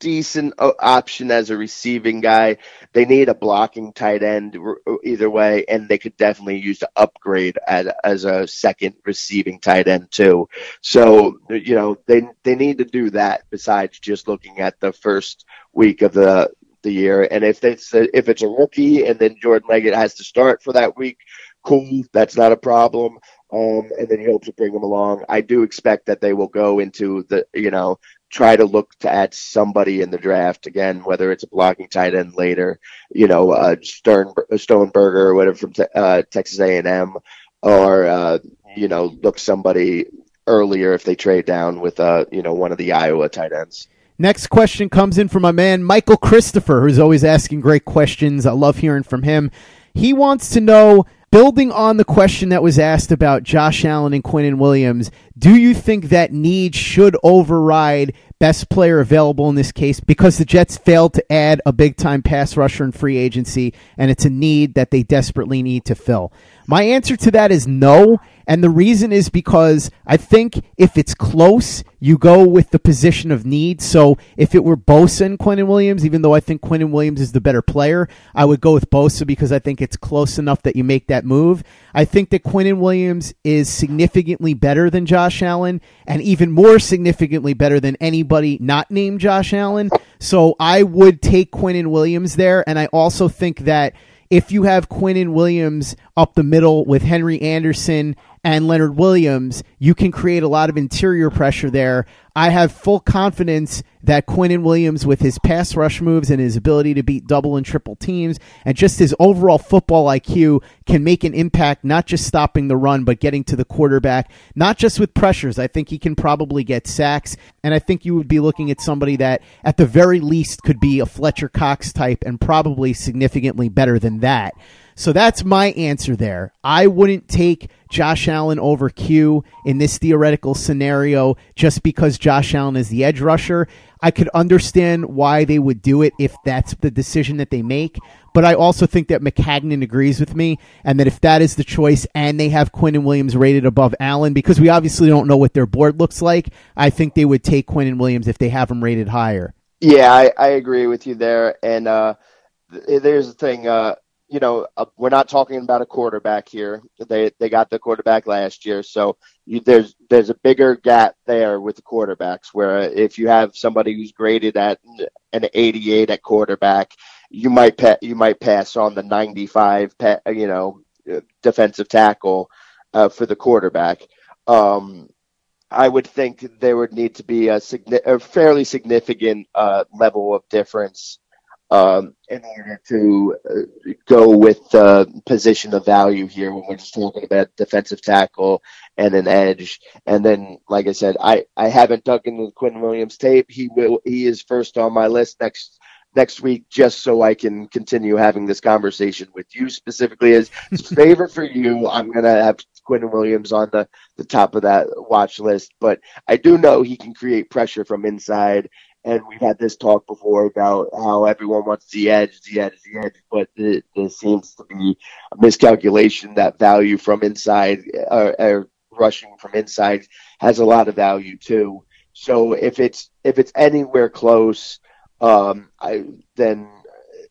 [SPEAKER 3] decent uh, option as a receiving guy. They need a blocking tight end either way, and they could definitely use to upgrade as, as a second receiving tight end too. So you know they they need to do that besides just looking at the first week of the the year. And if it's a, if it's a rookie and then Jordan Leggett has to start for that week, cool, that's not a problem. Um, and then he hopes to bring him along. I do expect that they will go into the you know try to look to add somebody in the draft again, whether it's a blocking tight end later, you know, uh, Stern Stoneberger or whatever from uh, Texas A&M, or uh, you know, look somebody earlier if they trade down with uh, you know, one of the Iowa tight ends.
[SPEAKER 2] Next question comes in from my man Michael Christopher, who's always asking great questions. I love hearing from him. He wants to know, building on the question that was asked about Josh Allen and Quinnen Williams, do you think that need should override best player available in this case because the Jets failed to add a big time pass rusher in free agency and it's a need that they desperately need to fill? My answer to that is no. And the reason is because I think if it's close, you go with the position of need. So if it were Bosa and Quinnen Williams, even though I think Quinnen Williams is the better player, I would go with Bosa because I think it's close enough that you make that move. I think that Quinnen Williams is significantly better than Josh Allen and even more significantly better than anybody not named Josh Allen. So I would take Quinnen Williams there. And I also think that if you have Quinnen Williams up the middle with Henry Anderson and Leonard Williams, you can create a lot of interior pressure there. I have full confidence that Quinnen Williams, with his pass rush moves and his ability to beat double and triple teams, and just his overall football IQ, can make an impact, not just stopping the run, but getting to the quarterback, not just with pressures. I think he can probably get sacks, and I think you would be looking at somebody that, at the very least, could be a Fletcher Cox type and probably significantly better than that. So that's my answer there. I wouldn't take Josh Allen over Q in this theoretical scenario just because Josh Allen is the edge rusher. I could understand why they would do it if that's the decision that they make. But I also think that Maccagnan agrees with me, and that if that is the choice and they have Quinnen Williams rated above Allen, because we obviously don't know what their board looks like, I think they would take Quinnen Williams if they have him rated higher.
[SPEAKER 3] Yeah, I, I agree with you there. And uh, there's the thing. Uh, you know, uh, we're not talking about a quarterback here. They they got the quarterback last year, so you, there's there's a bigger gap there with the quarterbacks. Where if you have somebody who's graded at an 88 at quarterback, you might pa- you might pass on the 95, pa- you know, defensive tackle uh, for the quarterback. Um, I would think there would need to be a, signi- a fairly significant uh, level of difference um, in order to uh, go with the position of value here when we're just talking about defensive tackle and an edge. And then, like I said, I, I haven't dug into the Quinn Williams tape. He will he is first on my list next next week just so I can continue having this conversation with you specifically as favor for you. I'm gonna have Quinn Williams on the, the top of that watch list, but I do know he can create pressure from inside and we've had this talk before about how everyone wants the edge, the edge, the edge, but there seems to be a miscalculation that value from inside, or, uh, rushing from inside, has a lot of value too. So if it's if it's anywhere close, um, I then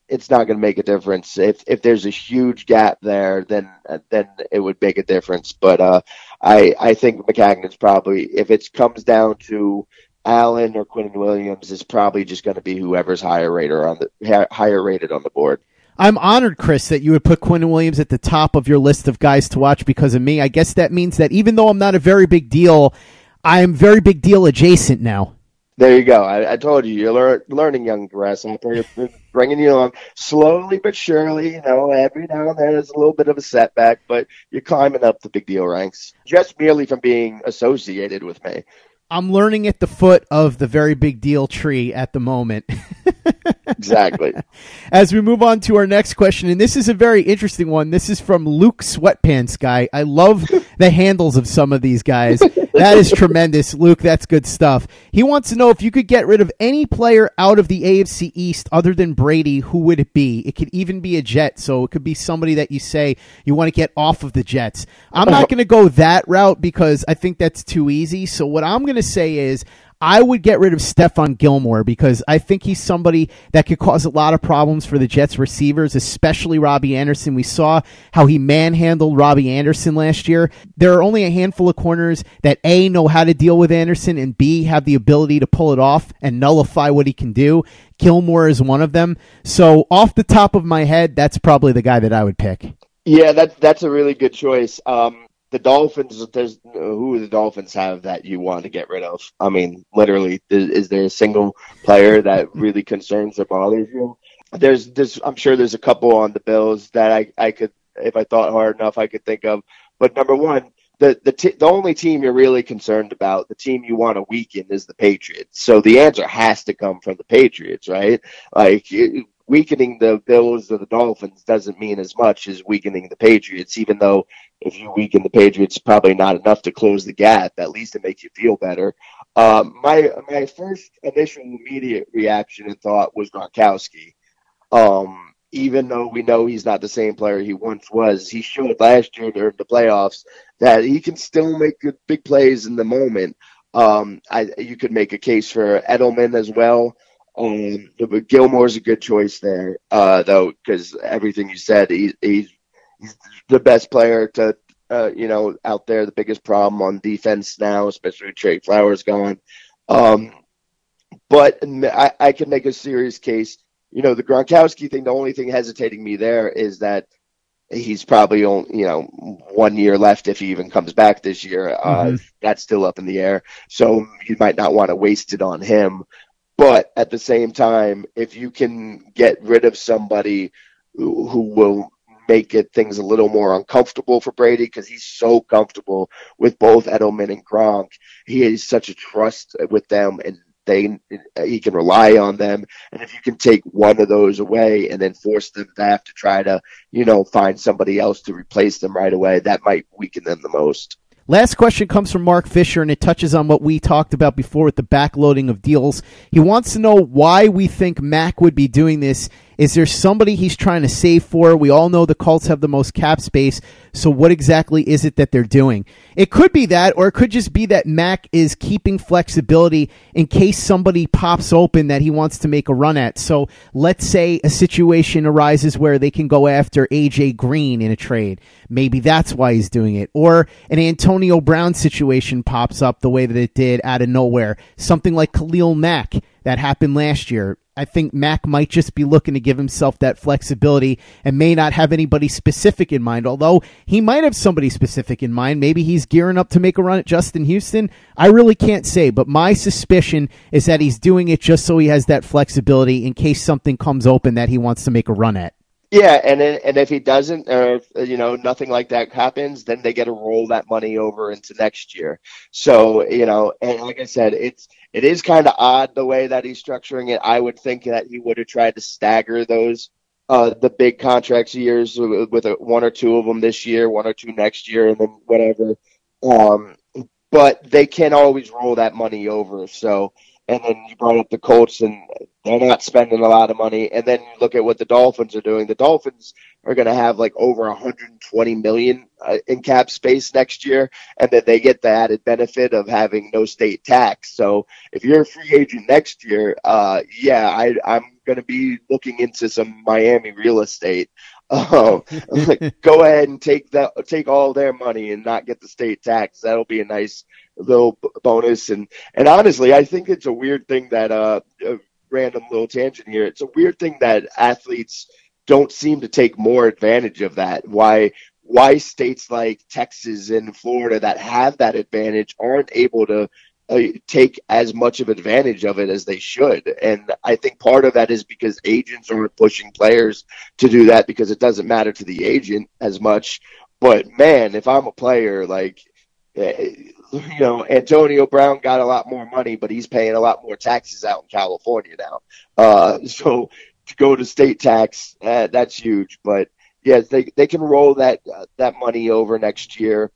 [SPEAKER 3] it's not going to make a difference. If if there's a huge gap there, then then it would make a difference. But uh, I I think Maccagnan's probably if it comes down to Allen or Quinn Williams is probably just going to be whoever's higher rated on the higher rated on the board.
[SPEAKER 2] I'm honored, Chris, that you would put Quinn Williams at the top of your list of guys to watch because of me. I guess that means that even though I'm not a very big deal, I am very big deal adjacent now.
[SPEAKER 3] There you go. I, I told you, you're lear- learning, young grasshopper. You're bringing you along slowly but surely. You know, every now and then there's a little bit of a setback, but you're climbing up the big deal ranks just merely from being associated with me.
[SPEAKER 2] I'm learning at the foot of the very big deal tree at the moment.
[SPEAKER 3] exactly.
[SPEAKER 2] As we move on to our next question, and this is a very interesting one. This is from Luke Sweatpants Guy. I love the handles of some of these guys. That is tremendous, Luke. That's good stuff. He wants to know if you could get rid of any player out of the AFC East other than Brady, who would it be? It could even be a Jet, so it could be somebody that you say you want to get off of the Jets. I'm not uh-huh. going to go that route because I think that's too easy. So what I'm going to say is I would get rid of Stephon Gilmore because I think he's somebody that could cause a lot of problems for the Jets receivers, especially Robbie Anderson. We saw how he manhandled Robbie Anderson last year. There are only a handful of corners that A, know how to deal with Anderson, and B, have the ability to pull it off and nullify what he can do. Gilmore is one of them. So, off the top of my head, that's probably the guy that I would pick.
[SPEAKER 3] Yeah, that's that's a really good choice. Um, the Dolphins, there's who the Dolphins have that you want to get rid of. I mean, literally, is, is there a single player that really concerns or bothers you? There's, there's, I'm sure there's a couple on the Bills that I, I could, if I thought hard enough, I could think of. But number one, the the t- the only team you're really concerned about, the team you want to weaken, is the Patriots. So the answer has to come from the Patriots, right? Like weakening the Bills or the Dolphins doesn't mean as much as weakening the Patriots, even though if you weaken the Patriots, probably not enough to close the gap. At least it makes you feel better. Um, my my first initial immediate reaction and thought was Gronkowski. Um, even though we know he's not the same player he once was, he showed last year during the playoffs that he can still make good, big plays in the moment. Um, I, you could make a case for Edelman as well. Um, Gilmore's a good choice there, uh, though, because everything you said, he, he's he's the best player to, uh, you know, out there. The biggest problem on defense now, especially with Trey Flowers gone. Um, but I, I can make a serious case. You know, the Gronkowski thing. The only thing hesitating me there is that he's probably only you know one year left if he even comes back this year. Uh, mm-hmm. That's still up in the air, so you might not want to waste it on him. But at the same time, if you can get rid of somebody who, who will make it things a little more uncomfortable for Brady because he's so comfortable with both Edelman and Gronk. He has such a trust with them and they he can rely on them. And if you can take one of those away and then force them to have to try to, you know, find somebody else to replace them right away, that might weaken them the most.
[SPEAKER 2] Last question comes from Mark Fisher, and it touches on what we talked about before with the backloading of deals. He wants to know why we think Mac would be doing this is there somebody he's trying to save for? We all know the Colts have the most cap space. So what exactly is it that they're doing? It could be that, or it could just be that Mac is keeping flexibility in case somebody pops open that he wants to make a run at. So let's say a situation arises where they can go after AJ Green in a trade. Maybe that's why he's doing it. Or an Antonio Brown situation pops up the way that it did out of nowhere. Something like Khalil Mack that happened last year I think Mac might just be looking to give himself that flexibility and may not have anybody specific in mind. Although he might have somebody specific in mind. Maybe he's gearing up to make a run at Justin Houston. I really can't say, but my suspicion is that he's doing it just so he has that flexibility in case something comes open that he wants to make a run at.
[SPEAKER 3] Yeah, and and if he doesn't, or if, you know nothing like that happens, then they get to roll that money over into next year. So you know, and like I said, it's it is kind of odd the way that he's structuring it. I would think that he would have tried to stagger those uh, the big contracts years with, with a, one or two of them this year, one or two next year, and then whatever. Um, but they can always roll that money over. So and then you brought up the Colts, and they're not spending a lot of money. And then you look at what the Dolphins are doing. The Dolphins are going to have like over 120 million uh, in cap space next year, and then they get the added benefit of having no state tax. So if you're a free agent next year, uh, yeah, I, I'm going to be looking into some Miami real estate. Um, go ahead and take that, take all their money and not get the state tax. That'll be a nice little bonus. And and honestly, I think it's a weird thing that uh, a random little tangent here. It's a weird thing that athletes don't seem to take more advantage of that. Why why states like Texas and Florida that have that advantage aren't able to uh, take as much of advantage of it as they should. And I think part of that is because agents aren't pushing players to do that because it doesn't matter to the agent as much. But man, if I'm a player, like eh, you know, Antonio Brown got a lot more money, but he's paying a lot more taxes out in California now. Uh, so to go to state tax, uh, that's huge. But yes, they they can roll that uh, that money over next year,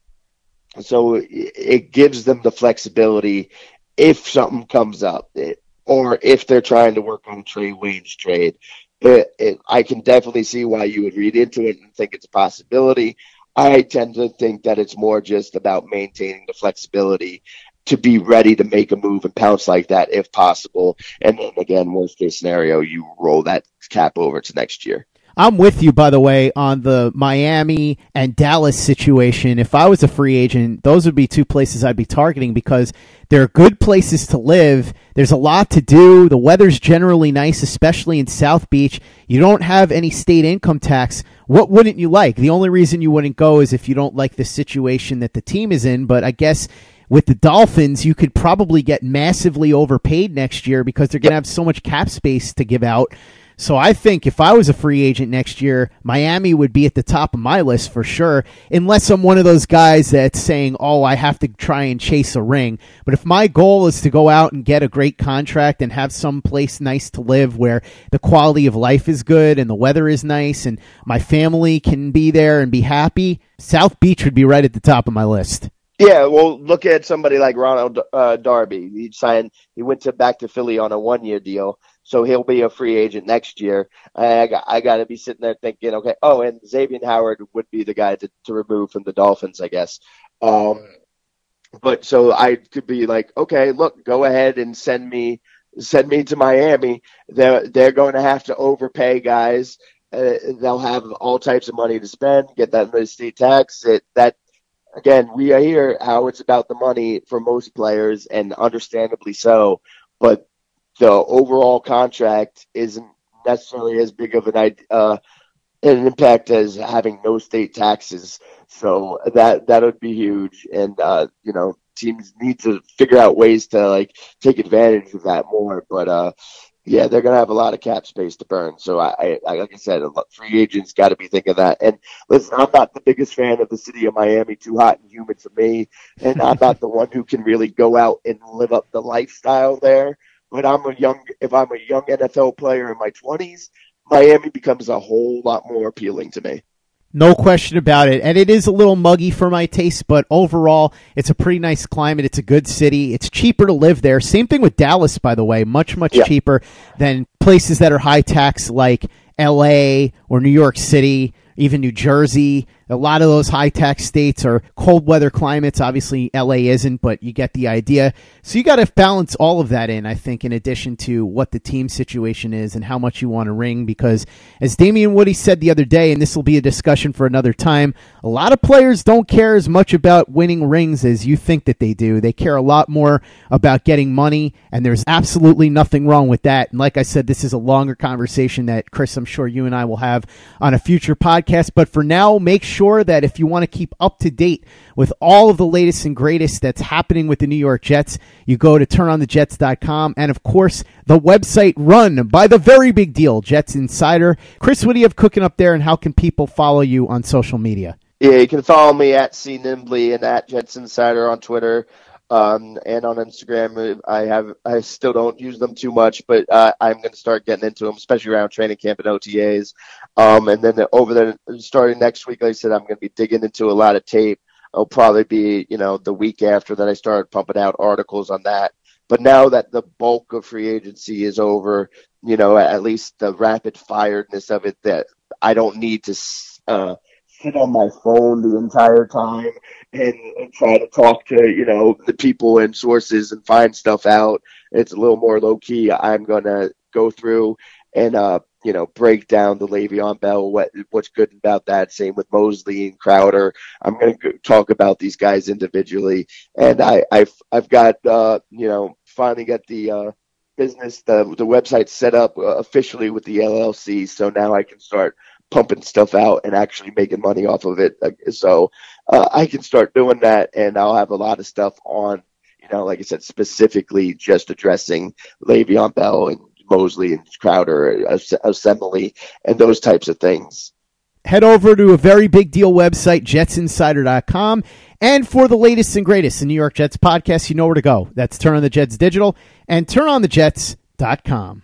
[SPEAKER 3] so it, it gives them the flexibility if something comes up, it, or if they're trying to work on Trae Waynes trade. It, I can definitely see why you would read into it and think it's a possibility. I tend to think that it's more just about maintaining the flexibility to be ready to make a move and pounce like that if possible. And then again, worst case scenario, you roll that cap over to next year.
[SPEAKER 2] I'm with you, by the way, on the Miami and Dallas situation. If I was a free agent, those would be two places I'd be targeting because they're good places to live. There's a lot to do. The weather's generally nice, especially in South Beach. You don't have any state income tax. What wouldn't you like? The only reason you wouldn't go is if you don't like the situation that the team is in. But I guess with the Dolphins, you could probably get massively overpaid next year because they're going to have so much cap space to give out. So I think if I was a free agent next year, Miami would be at the top of my list for sure, unless I'm one of those guys that's saying, oh, I have to try and chase a ring. But if my goal is to go out and get a great contract and have some place nice to live where the quality of life is good and the weather is nice and my family can be there and be happy, South Beach would be right at the top of my list.
[SPEAKER 3] Yeah, well, look at somebody like Ronald uh, Darby. He signed. He went to back to Philly on a one-year deal, so he'll be a free agent next year. I got, I got to be sitting there thinking, okay, oh, and Xavier Howard would be the guy to, to remove from the Dolphins, I guess. Um, but so I could be like, okay, look, go ahead and send me send me to Miami. They're they're going to have to overpay guys. Uh, they'll have all types of money to spend. Get that state tax. It that again, we are here how it's about the money for most players, and understandably so. But the overall contract isn't necessarily as big of an uh, an impact as having no state taxes. So that that would be huge, and uh, you know teams need to figure out ways to like take advantage of that more. But uh, yeah, they're to have a lot of cap space to burn. So I, I like I said, free agents got to be thinking that. And listen, I'm not the biggest fan of the city of Miami. Too hot and humid for me, and I'm not the one who can really go out and live up the lifestyle there but I'm a young if I'm a young NFL player in my 20s, Miami becomes a whole lot more appealing to me.
[SPEAKER 2] No question about it. And it is a little muggy for my taste, but overall, it's a pretty nice climate. It's a good city. It's cheaper to live there. Same thing with Dallas, by the way. Much, much yeah. cheaper than places that are high tax like LA or New York City, even New Jersey. A lot of those high tax states are cold weather climates. Obviously, LA isn't, but you get the idea. So you got to balance all of that in, I think, in addition to what the team situation is and how much you want to ring. Because as Damien Woody said the other day, and this will be a discussion for another time, a lot of players don't care as much about winning rings as you think that they do. They care a lot more about getting money, and there's absolutely nothing wrong with that. And like I said, this is a longer conversation that Chris, I'm sure you and I will have on a future podcast. But for now, make sure that if you want to keep up to date with all of the latest and greatest that's happening with the New York Jets, you go to turnonthejets.com. And of course, the website run by the very big deal, Jets Insider. Chris, what do you have cooking up there, and how can people follow you on social media?
[SPEAKER 3] Yeah, you can follow me at C Nimbley and at Jets Insider on Twitter. Um, and on Instagram, I have I still don't use them too much, but uh, I'm going to start getting into them, especially around training camp and OTAs. Um, and then over there, starting next week, like I said, I'm going to be digging into a lot of tape. It'll probably be you know the week after that I start pumping out articles on that. But now that the bulk of free agency is over, you know, at least the rapid firedness of it, that I don't need to. Uh, sit on my phone the entire time and, and, try to talk to you know the people and sources and find stuff out. It's a little more low key. I'm gonna go through and uh, you know break down the Le'Veon Bell. What what's good about that? Same with Mosley and Crowder. I'm gonna talk about these guys individually, and I I've I've got uh, you know finally got the. Uh, business the the website set up uh, officially with the LLC so now I can start pumping stuff out and actually making money off of it. So uh, I can start doing that, and I'll have a lot of stuff on. You know, like I said, specifically just addressing Le'Veon Bell and Mosley and Crowder, Assembly, and those types of things.
[SPEAKER 2] Head over to a very big deal website, jetsinsider.com. And for the latest and greatest in New York Jets podcast, you know where to go. That's Turn on the Jets Digital and turnonthejets.com.